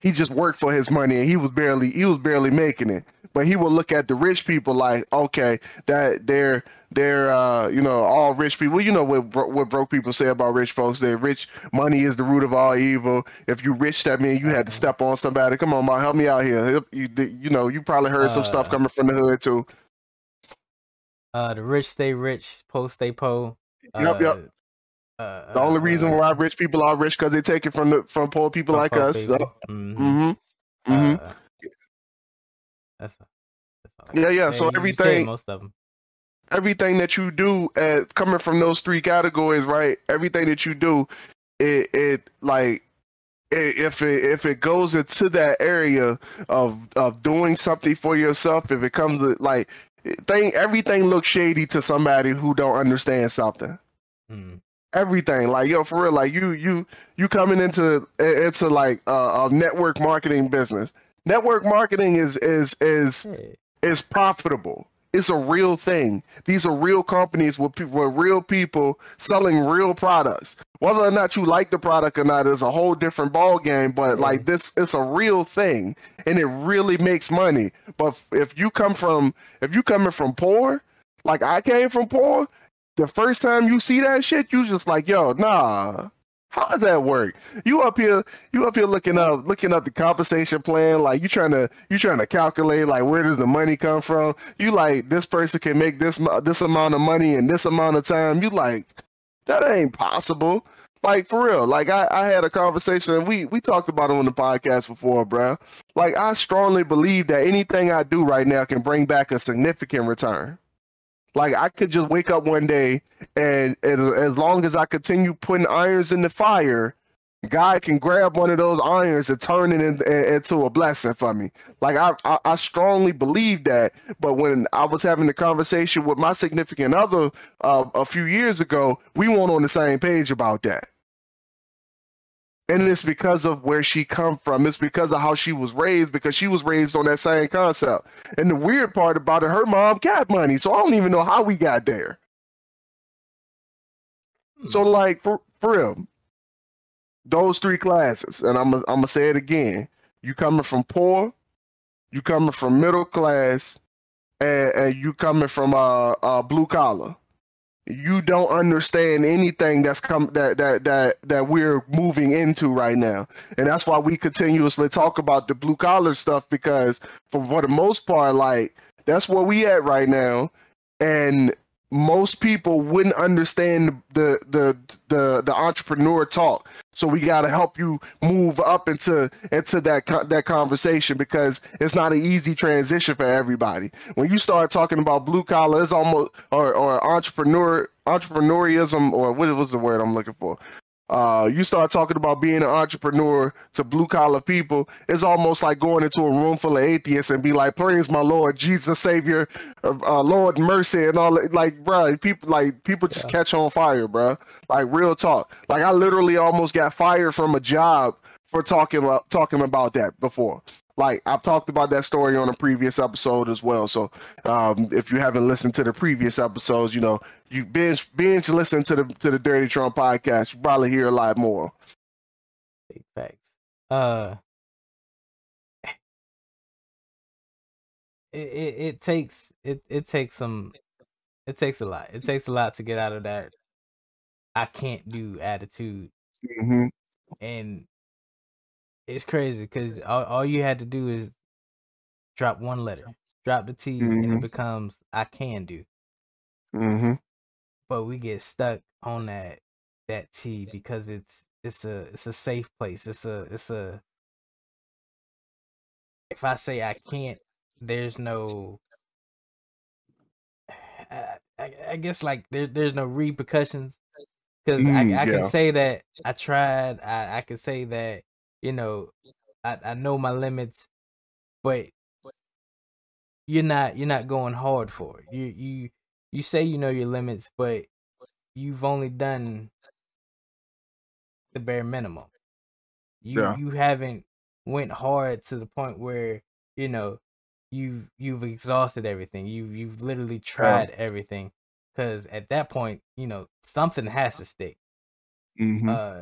he just worked for his money and he was barely he was barely making it. But he would look at the rich people like, okay, that they're they're uh you know all rich people. You know what what broke people say about rich folks? That rich money is the root of all evil. If you rich, that means you had to step on somebody. Come on, man, help me out here. You, you know you probably heard some stuff Uh, coming from the hood too. uh, the rich stay rich, poor stay poor. Yep, yep. Uh, uh, The only uh, reason why rich people are rich because they take it from the from poor people from like poor us. people. Mhm. hmm hmm Uh, that's, that's. Yeah, yeah. So everything, most of them. everything that you do, uh, coming from those three categories, right? Everything that you do, it, it like, if it if it goes into that area of of doing something for yourself, if it comes to like, thing, everything looks shady to somebody who don't understand something. Mm. everything like yo for real like you you you coming into into like uh, a network marketing business network marketing is is is Hey, is profitable it's a real thing. These are real companies with people with real people selling real products. Whether or not you like the product or not is a whole different ball game but like this it's a real thing and it really makes money. But if you come from if you coming from poor like i came from poor the first time you see that shit, you just like, yo, nah. How does that work? You up here, you up here looking up, looking up the compensation plan. Like you trying to, you trying to calculate like where does the money come from? You like this person can make this this amount of money in this amount of time. You like that ain't possible. Like for real. Like I, I had a conversation. We we talked about it on the podcast before, bro. Like I strongly believe that anything I do right now can bring back a significant return. Like I could just wake up one day and as, as long as I continue putting irons in the fire, God can grab one of those irons and turn it in, in- into a blessing for me. Like I, I, I strongly believe that. But when I was having the conversation with my significant other uh, a few years ago, we weren't on the same page about that. And it's because of where she come from. It's because of how she was raised. Because she was raised on that same concept. And the weird part about it, her mom got money, so I don't even know how we got there. So Hmm. like for, for real, those three classes, and I'm I'm gonna say it again. You coming from poor, you coming from middle class, and, and you coming from uh, uh blue collar, you don't understand anything that's come that that that that we're moving into right now. And that's why we continuously talk about the blue collar stuff because for, for the most part like that's where we at right now. And most people wouldn't understand the the the the entrepreneur talk so we got to help you move up into into that that conversation because it's not an easy transition for everybody. When you start talking about blue collar it's almost or or entrepreneur entrepreneurism or what was the word i'm looking for uh, you start talking about being an entrepreneur to blue collar people, it's almost like going into a room full of atheists and be like, "Praise my Lord, Jesus Savior, uh, uh, Lord mercy," and all that. Like, bro, people like people just yeah. catch on fire, bro. Like real talk. Like I literally almost got fired from a job for talking about talking about that before like I've talked about that story on a previous episode as well. So um, if you haven't listened to the previous episodes, you know you binge binge listen to the to the Dirty Trunk podcast. You probably hear a lot more. Big facts. Uh, it, it it takes it it takes some it takes a lot. It takes a lot to get out of that. I can't do attitude. Mm-hmm. And it's crazy because all, all you had to do is drop one letter, drop the T, mm-hmm. and it mm-hmm. becomes I can do. Mm-hmm. But we get stuck on that that T because it's it's a it's a safe place. It's a it's a if I say I can't, there's no I, I, I guess like there's there's no repercussions because mm, I, I yeah. can say that I tried. I I can say that you know, I, I know my limits, but you're not you're not going hard for it. You you you say you know your limits, but you've only done the bare minimum. You yeah. you haven't went hard to the point where you know you've you've exhausted everything. You you've literally tried yeah. everything because at that point you know something has to stick. Mm-hmm. Uh,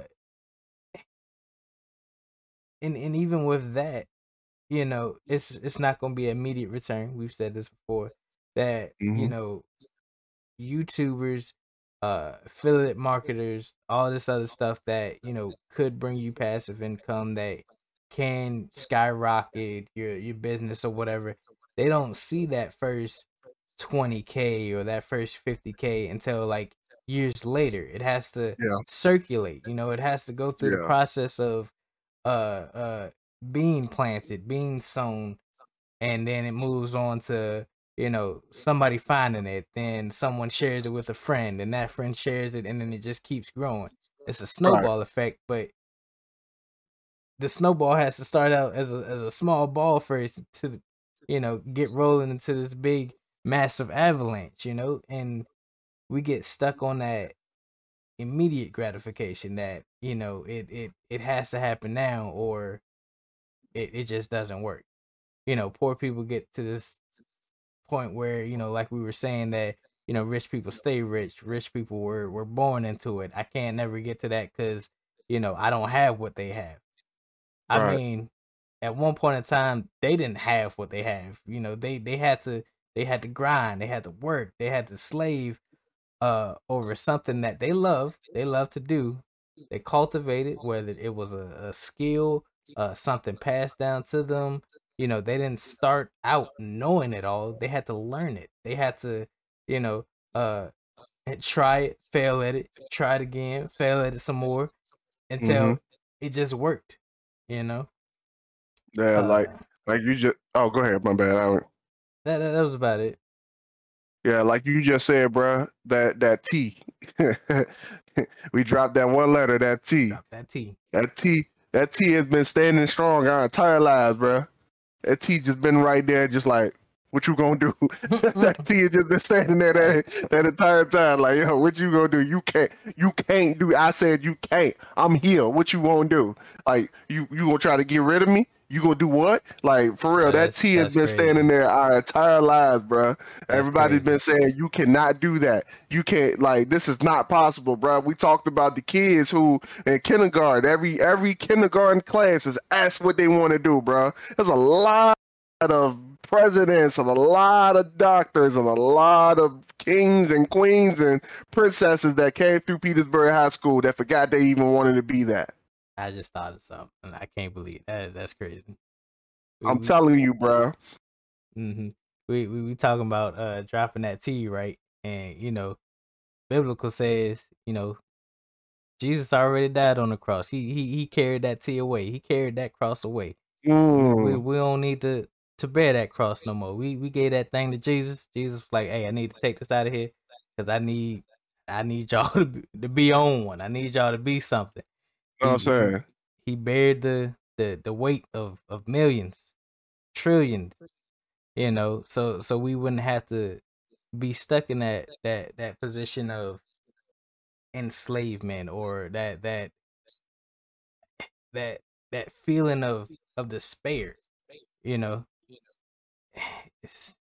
and and even with that, you know, it's it's not going to be immediate return. We've said this before that mm-hmm. you know, YouTubers, uh, affiliate marketers, all this other stuff that you know could bring you passive income that can skyrocket your your business or whatever. They don't see that first 20k or that first 50k until like years later. It has to yeah. circulate, you know, it has to go through yeah. the process of uh uh being planted, being sown, and then it moves on to you know somebody finding it, then someone shares it with a friend, and that friend shares it, and then it just keeps growing. It's a snowball right. effect, but the snowball has to start out as a as a small ball first to you know get rolling into this big massive avalanche, you know, and we get stuck on that immediate gratification that you know it it it has to happen now or it, it just doesn't work. You know poor people get to this point where you know like we were saying that you know rich people stay rich rich people were were born into it. I can't never get to that because you know i don't have what they have. I right. mean at one point in time they didn't have what they have you know they they had to they had to grind they had to work they had to slave uh over something that they love they love to do they cultivated whether it was a, a skill uh something passed down to them you know they didn't start out knowing it all they had to learn it they had to you know uh try it fail at it try it again fail at it some more until mm-hmm. it just worked you know yeah uh, like like you just oh go ahead my bad I that, that, that was about it yeah, like you just said, bro. That that T. *laughs* we dropped that one letter. That T. That T. That T. That T has been standing strong our entire lives, bro. That T just been right there, just like, what you gonna do? *laughs* that T has just been standing there that, that entire time, like, yo, what you gonna do? You can't, you can't do. I said you can't. I'm here. What you gonna do? Like, you you gonna try to get rid of me? You gonna do what? Like for real, that's, that T has been crazy. standing there our entire lives, bro. That's Everybody's crazy. been saying you cannot do that. You can't like this is not possible, bro. We talked about the kids who in kindergarten, every every kindergarten class is asked what they want to do, bro. There's a lot of presidents and a lot of doctors and a lot of kings and queens and princesses that came through Petersburg High School that forgot they even wanted to be that. I just thought of something. I can't believe that. That's crazy. I'm telling you, bro. Mm-hmm. We, we we talking about uh dropping that T right, and you know, biblical says you know, Jesus already died on the cross. He he he carried that T away. He carried that cross away. Mm. We we don't need to to bear that cross no more. We we gave that thing to Jesus. Jesus was like, hey, I need to take this out of here because I need I need y'all *laughs* to be, to be on one. I need y'all to be something. Know what I'm saying? He, he bared the the the weight of of millions, trillions. You know, so so we wouldn't have to be stuck in that that that position of enslavement or that that that that feeling of of despair you know *sighs* it's,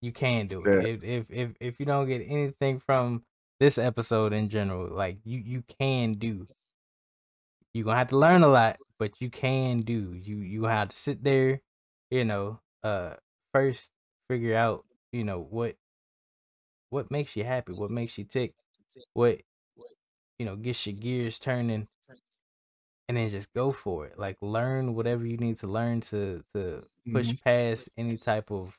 you can do it Yeah. if, if if if you don't get anything from this episode in general like you you can do. You're gonna have to learn a lot but you can do. You you have to sit there you know uh first figure out you know what what makes you happy what makes you tick what you know gets your gears turning and then just go for it. Like learn whatever you need to learn to to push Mhm. past any type of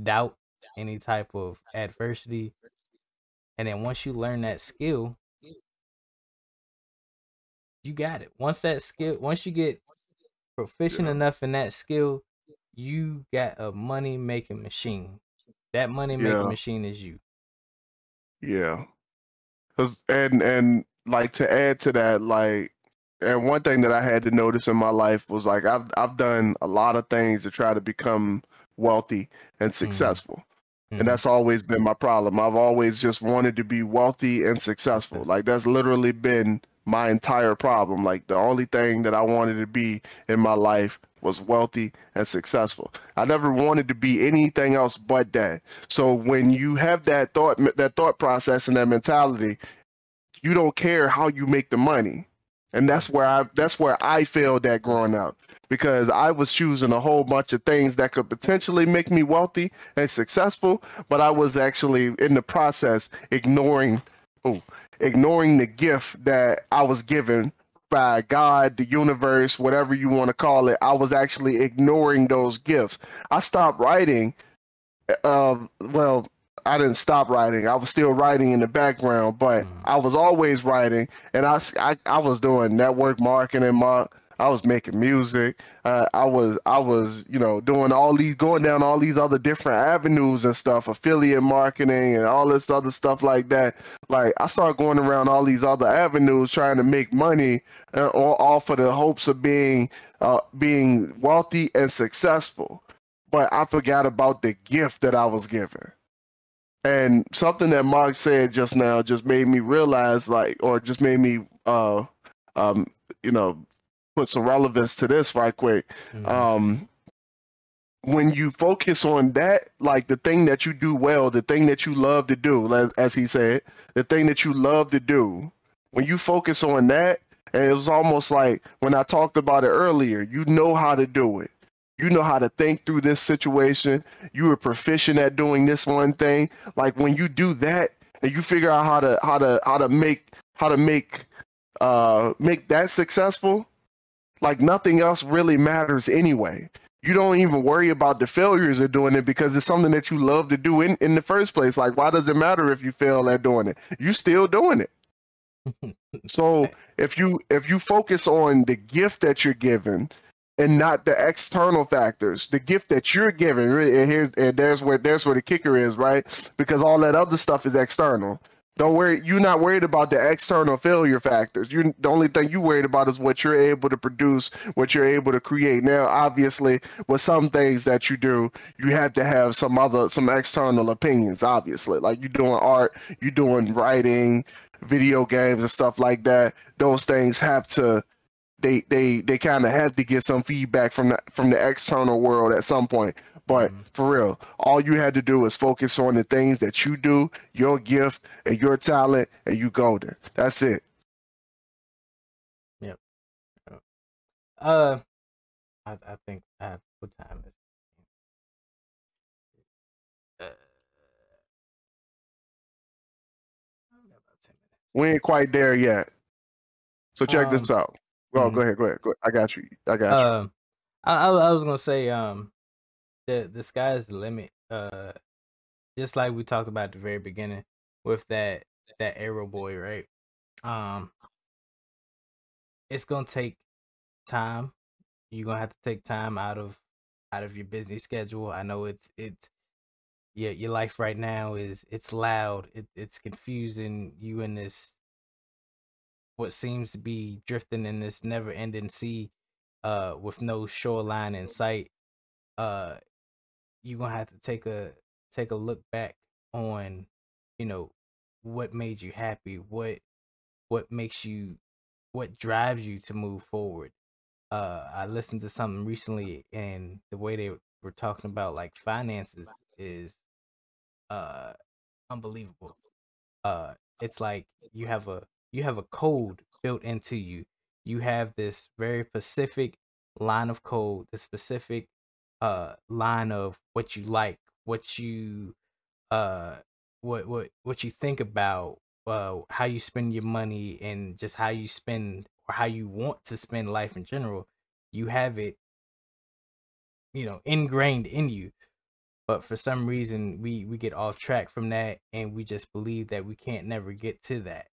doubt any type of adversity and then once you learn that skill you got it once that skill once you get proficient Yeah. enough in that skill you got a money making machine that money making Yeah. machine is you Yeah. and and like to add to that, like and one thing that I had to notice in my life was like I've I've done a lot of things to try to become wealthy and mm-hmm. successful. Mhm. And that's always been my problem. I've always just wanted to be wealthy and successful. Like that's literally been my entire problem. Like the only thing that I wanted to be in my life was wealthy and successful. I never wanted to be anything else but that. So when you have that thought that thought process and that mentality, you don't care how you make the money. And that's where I that's where I failed at growing up because I was choosing a whole bunch of things that could potentially make me wealthy and successful, but I was actually in the process ignoring oh, ignoring the gift that I was given by God, the universe, whatever you want to call it. I was actually ignoring those gifts. I stopped writing uh, well, I didn't stop writing. I was still writing in the background, but Mhm. I was always writing, and I, I was doing network marketing. My, I was making music. Uh, I was, I was, you know, doing all these, going down all these other different avenues and stuff, affiliate marketing and all this other stuff like that. Like I started going around all these other avenues trying to make money, uh, all, all for the hopes of being, uh, being wealthy and successful but I forgot about the gift that I was given. And something that Mark said just now just made me realize, like, or just made me, uh, um, you know, put some relevance to this right quick. Mhm. Um, when you focus on that, like the thing that you do well, the thing that you love to do, as- as he said, the thing that you love to do, when you focus on that, and it was almost like when I talked about it earlier, you know how to do it. You know how to think through this situation. You were proficient at doing this one thing. Like when you do that and you figure out how to how to how to make how to make uh make that successful, like nothing else really matters anyway. You don't even worry about the failures of doing it because it's something that you love to do in, in the first place. Like, why does it matter if you fail at doing it? You're still doing it. *laughs* So if you if you focus on the gift that you're given and not the external factors, the gift that you're given, and here and there's where there's where the kicker is, right? Because all that other stuff is external. Don't worry, you're not worried about the external failure factors. You the only thing you worried about is what you're able to produce, what you're able to create. Now, obviously, with some things that you do, you have to have some other some external opinions. Obviously, like you're doing art, you're doing writing, video games, and stuff like that. Those things have to they they they kind of have to get some feedback from the from the external world at some point. But mm-hmm. for real, all you had to do is focus on the things that you do, your gift and your talent, and you golden. That's it. Yep. Uh, I, I think uh, what time is we ain't quite there yet. So check um, this out. Well, mm-hmm. go ahead, go ahead, go ahead. I got you. I got you. Um, I, I, I was gonna say um the the sky's the limit. Uh, just like we talked about at the very beginning with that that arrow boy, right? Um, it's gonna take time. You're gonna have to take time out of out of your busy schedule. I know it's it's yeah, your life right now is it's loud. It, it's confusing. You in this what seems to be drifting in this never ending sea uh with no shoreline in sight uh you're gonna have to take a take a look back on you know what made you happy what what makes you what drives you to move forward. Uh i listened to something recently and the way they were talking about like finances is uh unbelievable. Uh it's like you have a you have a code built into you. You have this very specific line of code the specific uh line of what you like what you uh what what what you think about uh how you spend your money and just how you spend or how you want to spend life in general you have it you know ingrained in you. But for some reason we we get off track from that and we just believe that we can't never get to that.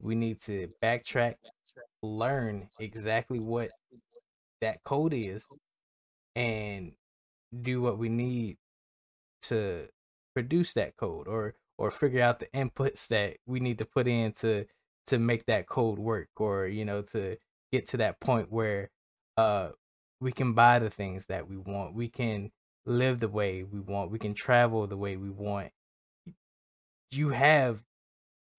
We need to backtrack. learn exactly what that code is and do what we need to produce that code or or figure out the inputs that we need to put in to to make that code work or you know to get to that point where uh we can buy the things that we want. We can live the way we want. We can travel the way we want. You have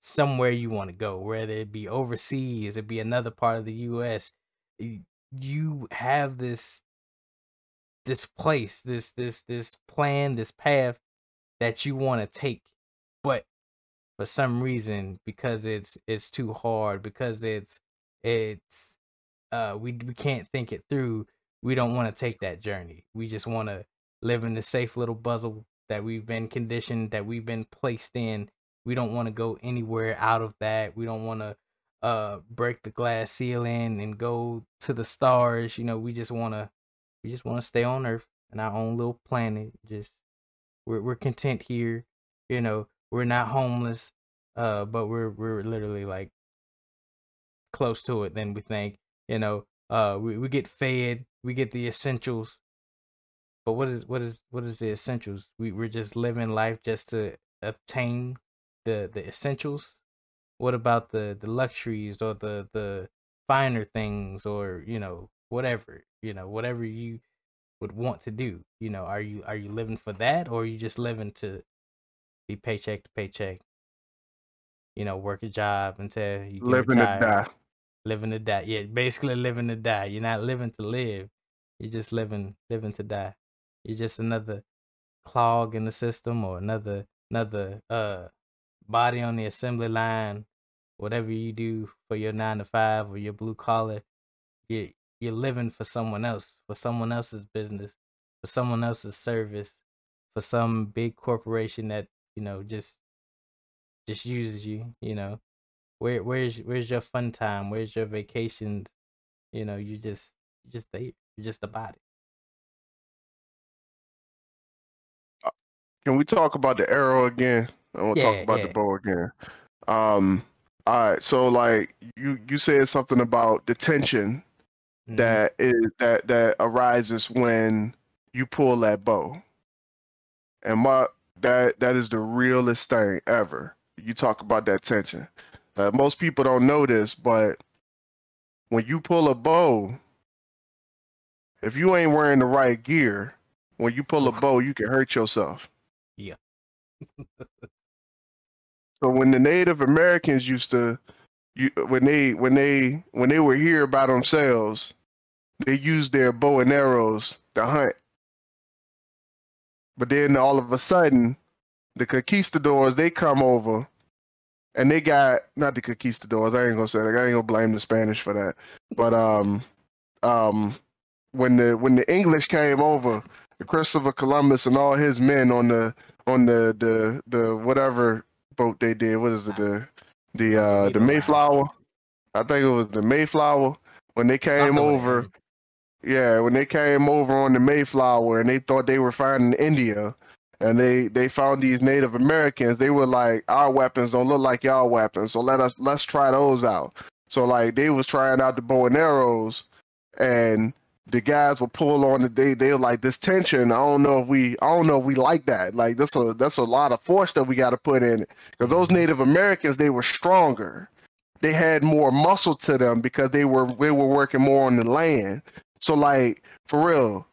somewhere you want to go whether it be overseas it be another part of the US you have this this place this this this plan this path that you want to take but for some reason because it's it's too hard because it's it's uh we we can't think it through we don't want to take that journey. We just want to live in the safe little bubble that we've been conditioned that we've been placed in. We don't want to go anywhere out of that. We don't want to uh break the glass ceiling and go to the stars you know we just want to we just want to stay on earth in our own little planet just we're we're content here you know we're not homeless uh but we're we're literally like close to it than we think you know uh we, we get fed we get the essentials. But what is what is what is the essentials? We we're just living life just to obtain the the essentials? What about the the luxuries or the the finer things or you know whatever you know whatever you would want to do you know are you are you living for that or are you just living to be paycheck to paycheck? You know work a job until you get Living to die. living to die yeah basically living to die. You're not living to live you're just living living to die. You're just another clog in the system or another another uh body on the assembly line. Whatever you do for your nine to five or your blue collar you you're living for someone else for someone else's business for someone else's service for some big corporation that you know just just uses you you know where where's where's your fun time where's your vacations you know you just you just there you're just a body Can we talk about the arrow again? I want to Yeah, talk about yeah. the bow again. Um, all right. So like you you said something about the tension Mhm. that is that that arises when you pull that bow. And my that that is the realest thing ever. You talk about that tension. Uh, most people don't know this, but when you pull a bow, if you ain't wearing the right gear, when you pull a *laughs* bow, you can hurt yourself. Yeah. *laughs* so when the Native Americans used to, you when they when they when they were here by themselves, they used their bow and arrows to hunt. But then all of a sudden, the conquistadors they come over, and they got not the conquistadors. I ain't gonna say that. I ain't gonna blame the Spanish for that. But um, um, when the when the English came over, Christopher Columbus and all his men on the on the the the whatever boat they did. What is it? The the uh the Mayflower. I think it was the Mayflower when they came over. Yeah, when they came over on the Mayflower and they thought they were finding India, and they they found these Native Americans. They were like, our weapons don't look like y'all weapons, so let us let's try those out. So like they was trying out the bow and arrows, and the guys would pull on the they they were like this tension. I don't know if we I don't know if we like that. Like that's a that's a lot of force that we got to put in it because those Native Americans they were stronger. They had more muscle to them because they were they were working more on the land. So like for real,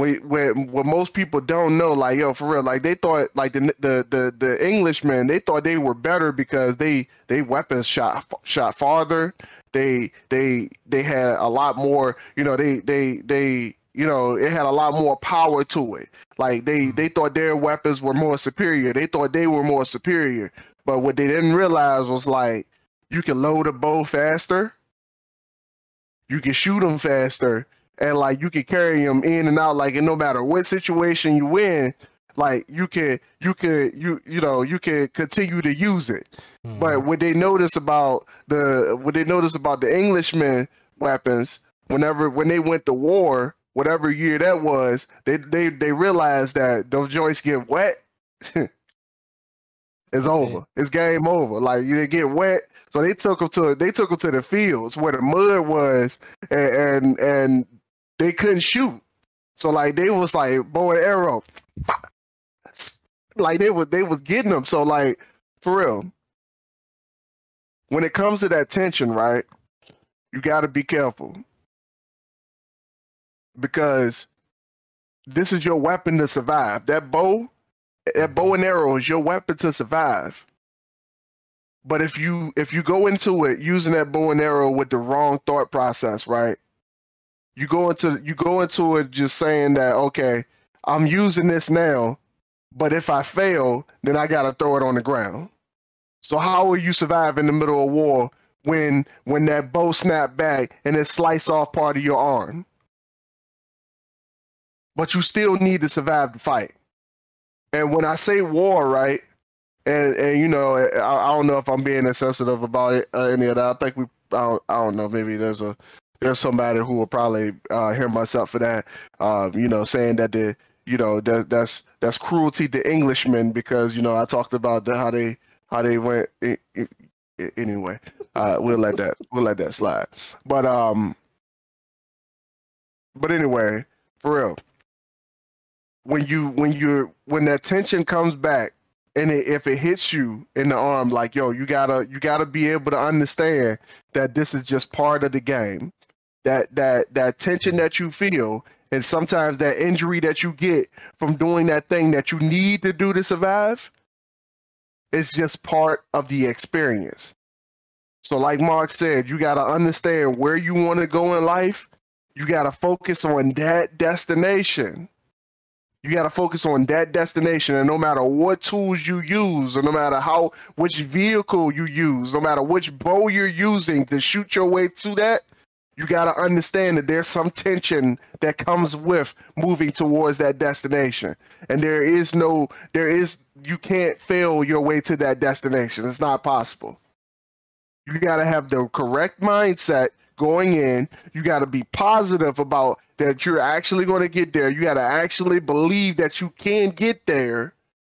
when, when what most people don't know, like yo, for real, like they thought like the the the the Englishmen, they thought they were better because they they weapons shot shot farther. They they they had a lot more, you know, they they they you know, it had a lot more power to it. Like they mm-hmm. they thought their weapons were more superior. They thought they were more superior. But what they didn't realize was like you can load a bow faster, you can shoot them faster, and like you can carry them in and out. Like and no matter what situation you in, like you can you could you you know you can continue to use it. Hmm. But what they notice about the what they notice about the Englishmen weapons, whenever when they went to war, whatever year that was, they they they realized that those joints get wet. *laughs* it's over. It's game over. Like they get wet, so they took them to they took them to the fields where the mud was, and and, and they couldn't shoot. So like they was like bow and arrow, like they was they was getting them. So like for real, when it comes to that tension, right? You got to be careful because this is your weapon to survive. That bow, that bow and arrow is your weapon to survive. But if you if you go into it using that bow and arrow with the wrong thought process, right? You go into you go into it just saying that okay, I'm using this now, but if I fail, then I gotta throw it on the ground. So how will you survive in the middle of war when when that bow snap back and it slice off part of your arm? But you still need to survive the fight. And when I say war, right? And and you know, I, I don't know if I'm being insensitive about it, uh, any of that. I think we, I don't, I don't know. Maybe there's a there's somebody who will probably uh, hear myself for that. Uh, you know, saying that the you know that that's that's cruelty to Englishmen because you know I talked about the, how they how they went. anyway, uh, we'll let that we'll let that slide. But um, but anyway, for real, when you when you're when that tension comes back and it, if it hits you in the arm, like yo, you gotta you gotta be able to understand that this is just part of the game. That that that tension that you feel, and sometimes that injury that you get from doing that thing that you need to do to survive, it's just part of the experience. So, like Mark said, you got to understand where you want to go in life. You got to focus on that destination. You got to focus on that destination, and no matter what tools you use, or no matter how which vehicle you use, no matter which bow you're using to shoot your way to that, you got to understand that there's some tension that comes with moving towards that destination. And there is no there is you can't fail your way to that destination. It's not possible. You got to have the correct mindset going in. You got to be positive about that you're actually going to get there. You got to actually believe that you can get there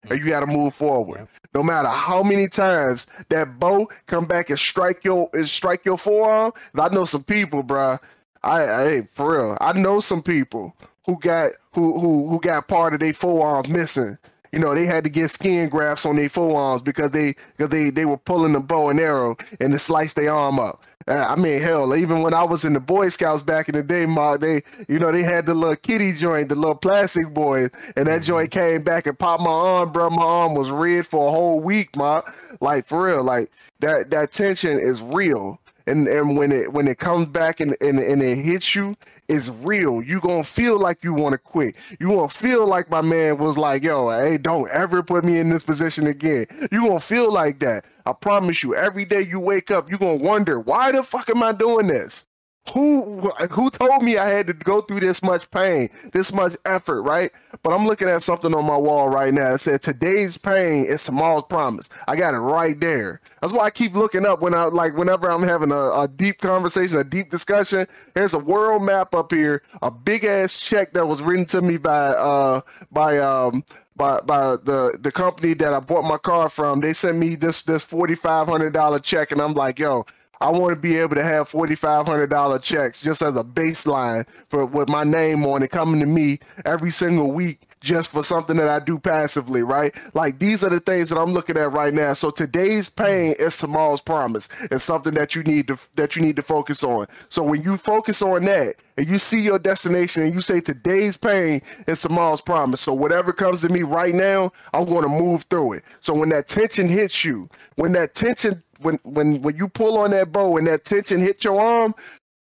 and you got to move forward Yep. no matter how many times that bow come back and strike your and strike your forearm. I know some people, bruh. I, I hey, for real. I know some people who got who who who got part of their forearm missing. You know, they had to get skin grafts on their forearms because they because they they were pulling the bow and arrow and it sliced their arm up. Uh, I mean, hell, even when I was in the Boy Scouts back in the day, ma, they you know they had the little kitty joint, the little plastic boy, and that joint came back and popped my arm, bro. My arm was red for a whole week, ma. Like for real, like that that tension is real. And and when it when it comes back and, and, and it hits you, it's real. You gonna feel like you want to quit. You gonna feel like my man was like, yo, hey, don't ever put me in this position again. You gonna feel like that. I promise you. Every day you wake up, you gonna wonder, why the fuck am I doing this? Who who told me I had to go through this much pain, this much effort, right? But I'm looking at something on my wall right now. It said today's pain is tomorrow's promise. I got it right there. That's why I keep looking up when I like whenever I'm having a, a deep conversation, a deep discussion. There's a world map up here, a big ass check that was written to me by uh by um by by the the company that I bought my car from. They sent me this this forty five hundred dollar check, and I'm like, yo, I want to be able to have forty five hundred dollar checks just as a baseline for with my name on it coming to me every single week just for something that I do passively, right? Like these are the things that I'm looking at right now. So today's pain is tomorrow's promise. It's something that you need to that you need to focus on. So when you focus on that and you see your destination and you say today's pain is tomorrow's promise. So whatever comes to me right now, I'm going to move through it. So when that tension hits you, when that tension when when when you pull on that bow and that tension hit your arm,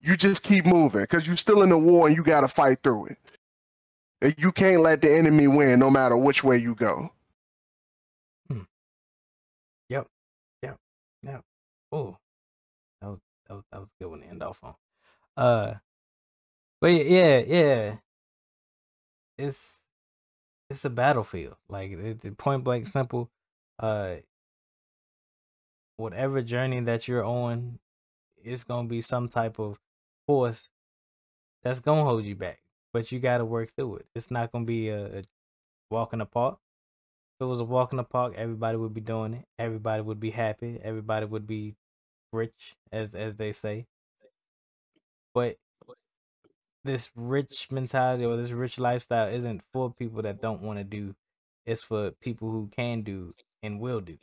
you just keep moving because you're still in the war and you got to fight through it. And you can't let the enemy win no matter which way you go. Yep. Yep. Yep. Oh, that was, that was that was a good one to end off on. Uh, but yeah, yeah, it's it's a battlefield. Like it's point blank simple. Uh, whatever journey that you're on, it's gonna be some type of force that's gonna hold you back. But you gotta work through it. It's not gonna be a, a walk in the park. If it was a walk in the park, everybody would be doing it. Everybody would be happy. Everybody would be rich, as as they say. But this rich mentality or this rich lifestyle isn't for people that don't want to do. It's for people who can do and will do.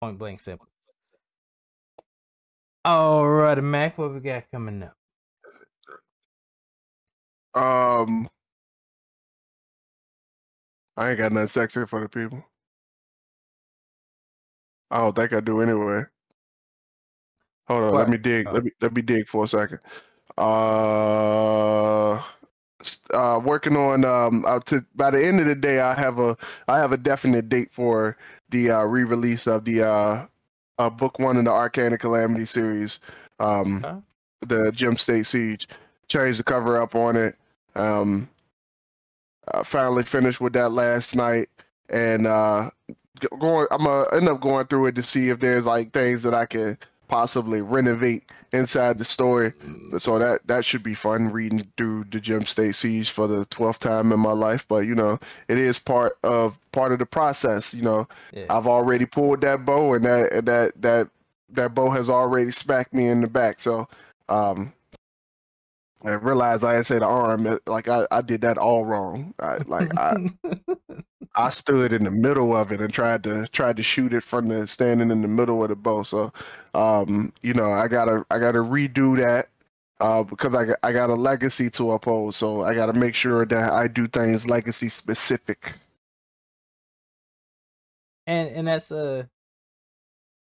Point blank simple. All right, Mac, what we got coming up? Um, I ain't got nothing sexy for the people. I don't think I do anyway. Hold on, let me dig. Oh. Let me let me dig for a second. Uh, uh, working on um. To by the end of the day, I have a I have a definite date for the uh, re-release of the uh, uh book one in the Arcana Calamity series. Um, Okay. the Gem State Siege. Changed the cover up on it. Um, I finally finished with that last night, and uh, going. I'm gonna end up going through it to see if there's like things that I can possibly renovate inside the story. So that that should be fun reading through the Gem State Siege for the twelfth time in my life. But you know, it is part of part of the process. You know, Yeah. I've already pulled that bow, and that and that that that bow has already smacked me in the back. So, um, I realized I had said the arm, like I, I did that all wrong. I, like I, *laughs* I stood in the middle of it and tried to tried to shoot it from the standing in the middle of the bow. So, um, you know, I gotta I gotta redo that. Uh, because I I got a legacy to uphold, so I got to make sure that I do things legacy specific. and and that's uh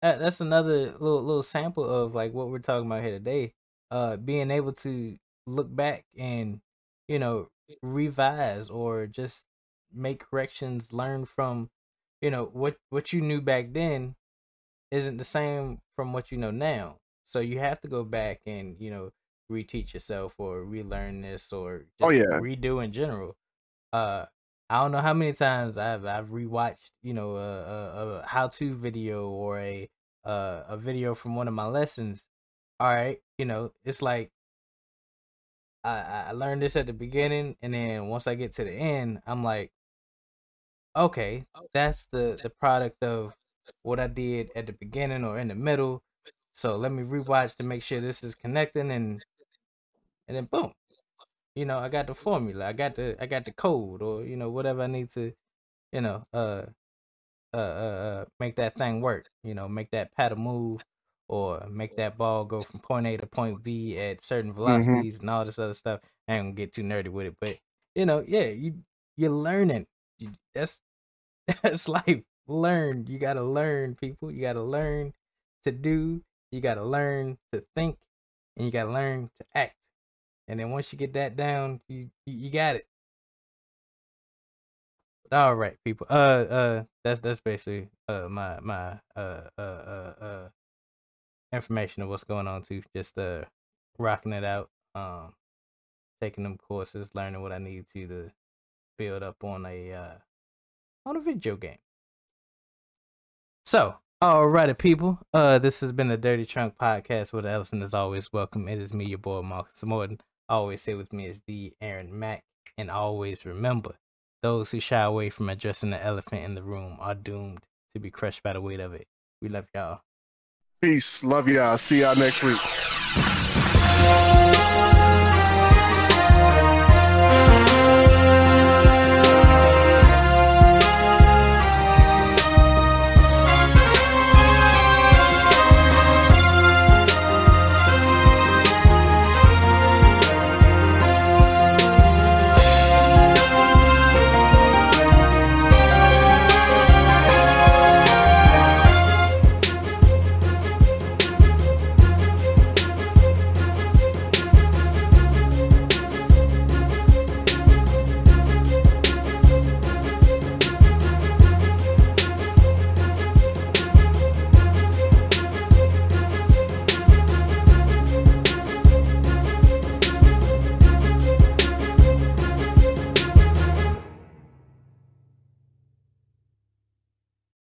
that, that's another little little sample of like what we're talking about here today uh being able to look back and you know revise or just make corrections learn from you know what what you knew back then isn't the same from what you know now so you have to go back and you know reteach yourself or relearn this or just Oh, yeah. redo in general uh I don't know how many times I've I've rewatched you know a a, a how to video or a uh, a video from one of my lessons. All right, you know it's like I I I learned this at the beginning, and then once I get to the end, I'm like, okay, that's the the product of what I did at the beginning or in the middle. So let me rewatch to make sure this is connecting, and and then boom, you know I got the formula, I got the I got the code, or you know whatever I need to, you know, uh, uh, uh, uh make that thing work. You know, make that paddle move, or make that ball go from point A to point B at certain velocities and all this other stuff. I ain't gonna get too nerdy with it, but you know, yeah, you you're learning. You, that's *laughs* that's life. Learn. You gotta learn, people. You gotta learn to do. You gotta learn to think, and you gotta learn to act. And then once you get that down, you you, you got it. All right, people. Uh, uh, that's that's basically uh my my uh uh uh, uh information of what's going on too. Just uh rocking it out. Um, taking them courses, learning what I need to to build up on a uh, on a video game. So, alrighty, people. Uh, this has been the Dirty Trunk Podcast, where the elephant is always welcome. It is me, your boy Marcus Morton. always say with me is the Aaron Mac, and always remember, those who shy away from addressing the elephant in the room are doomed to be crushed by the weight of it. We love y'all. Peace. Love y'all. See y'all next week.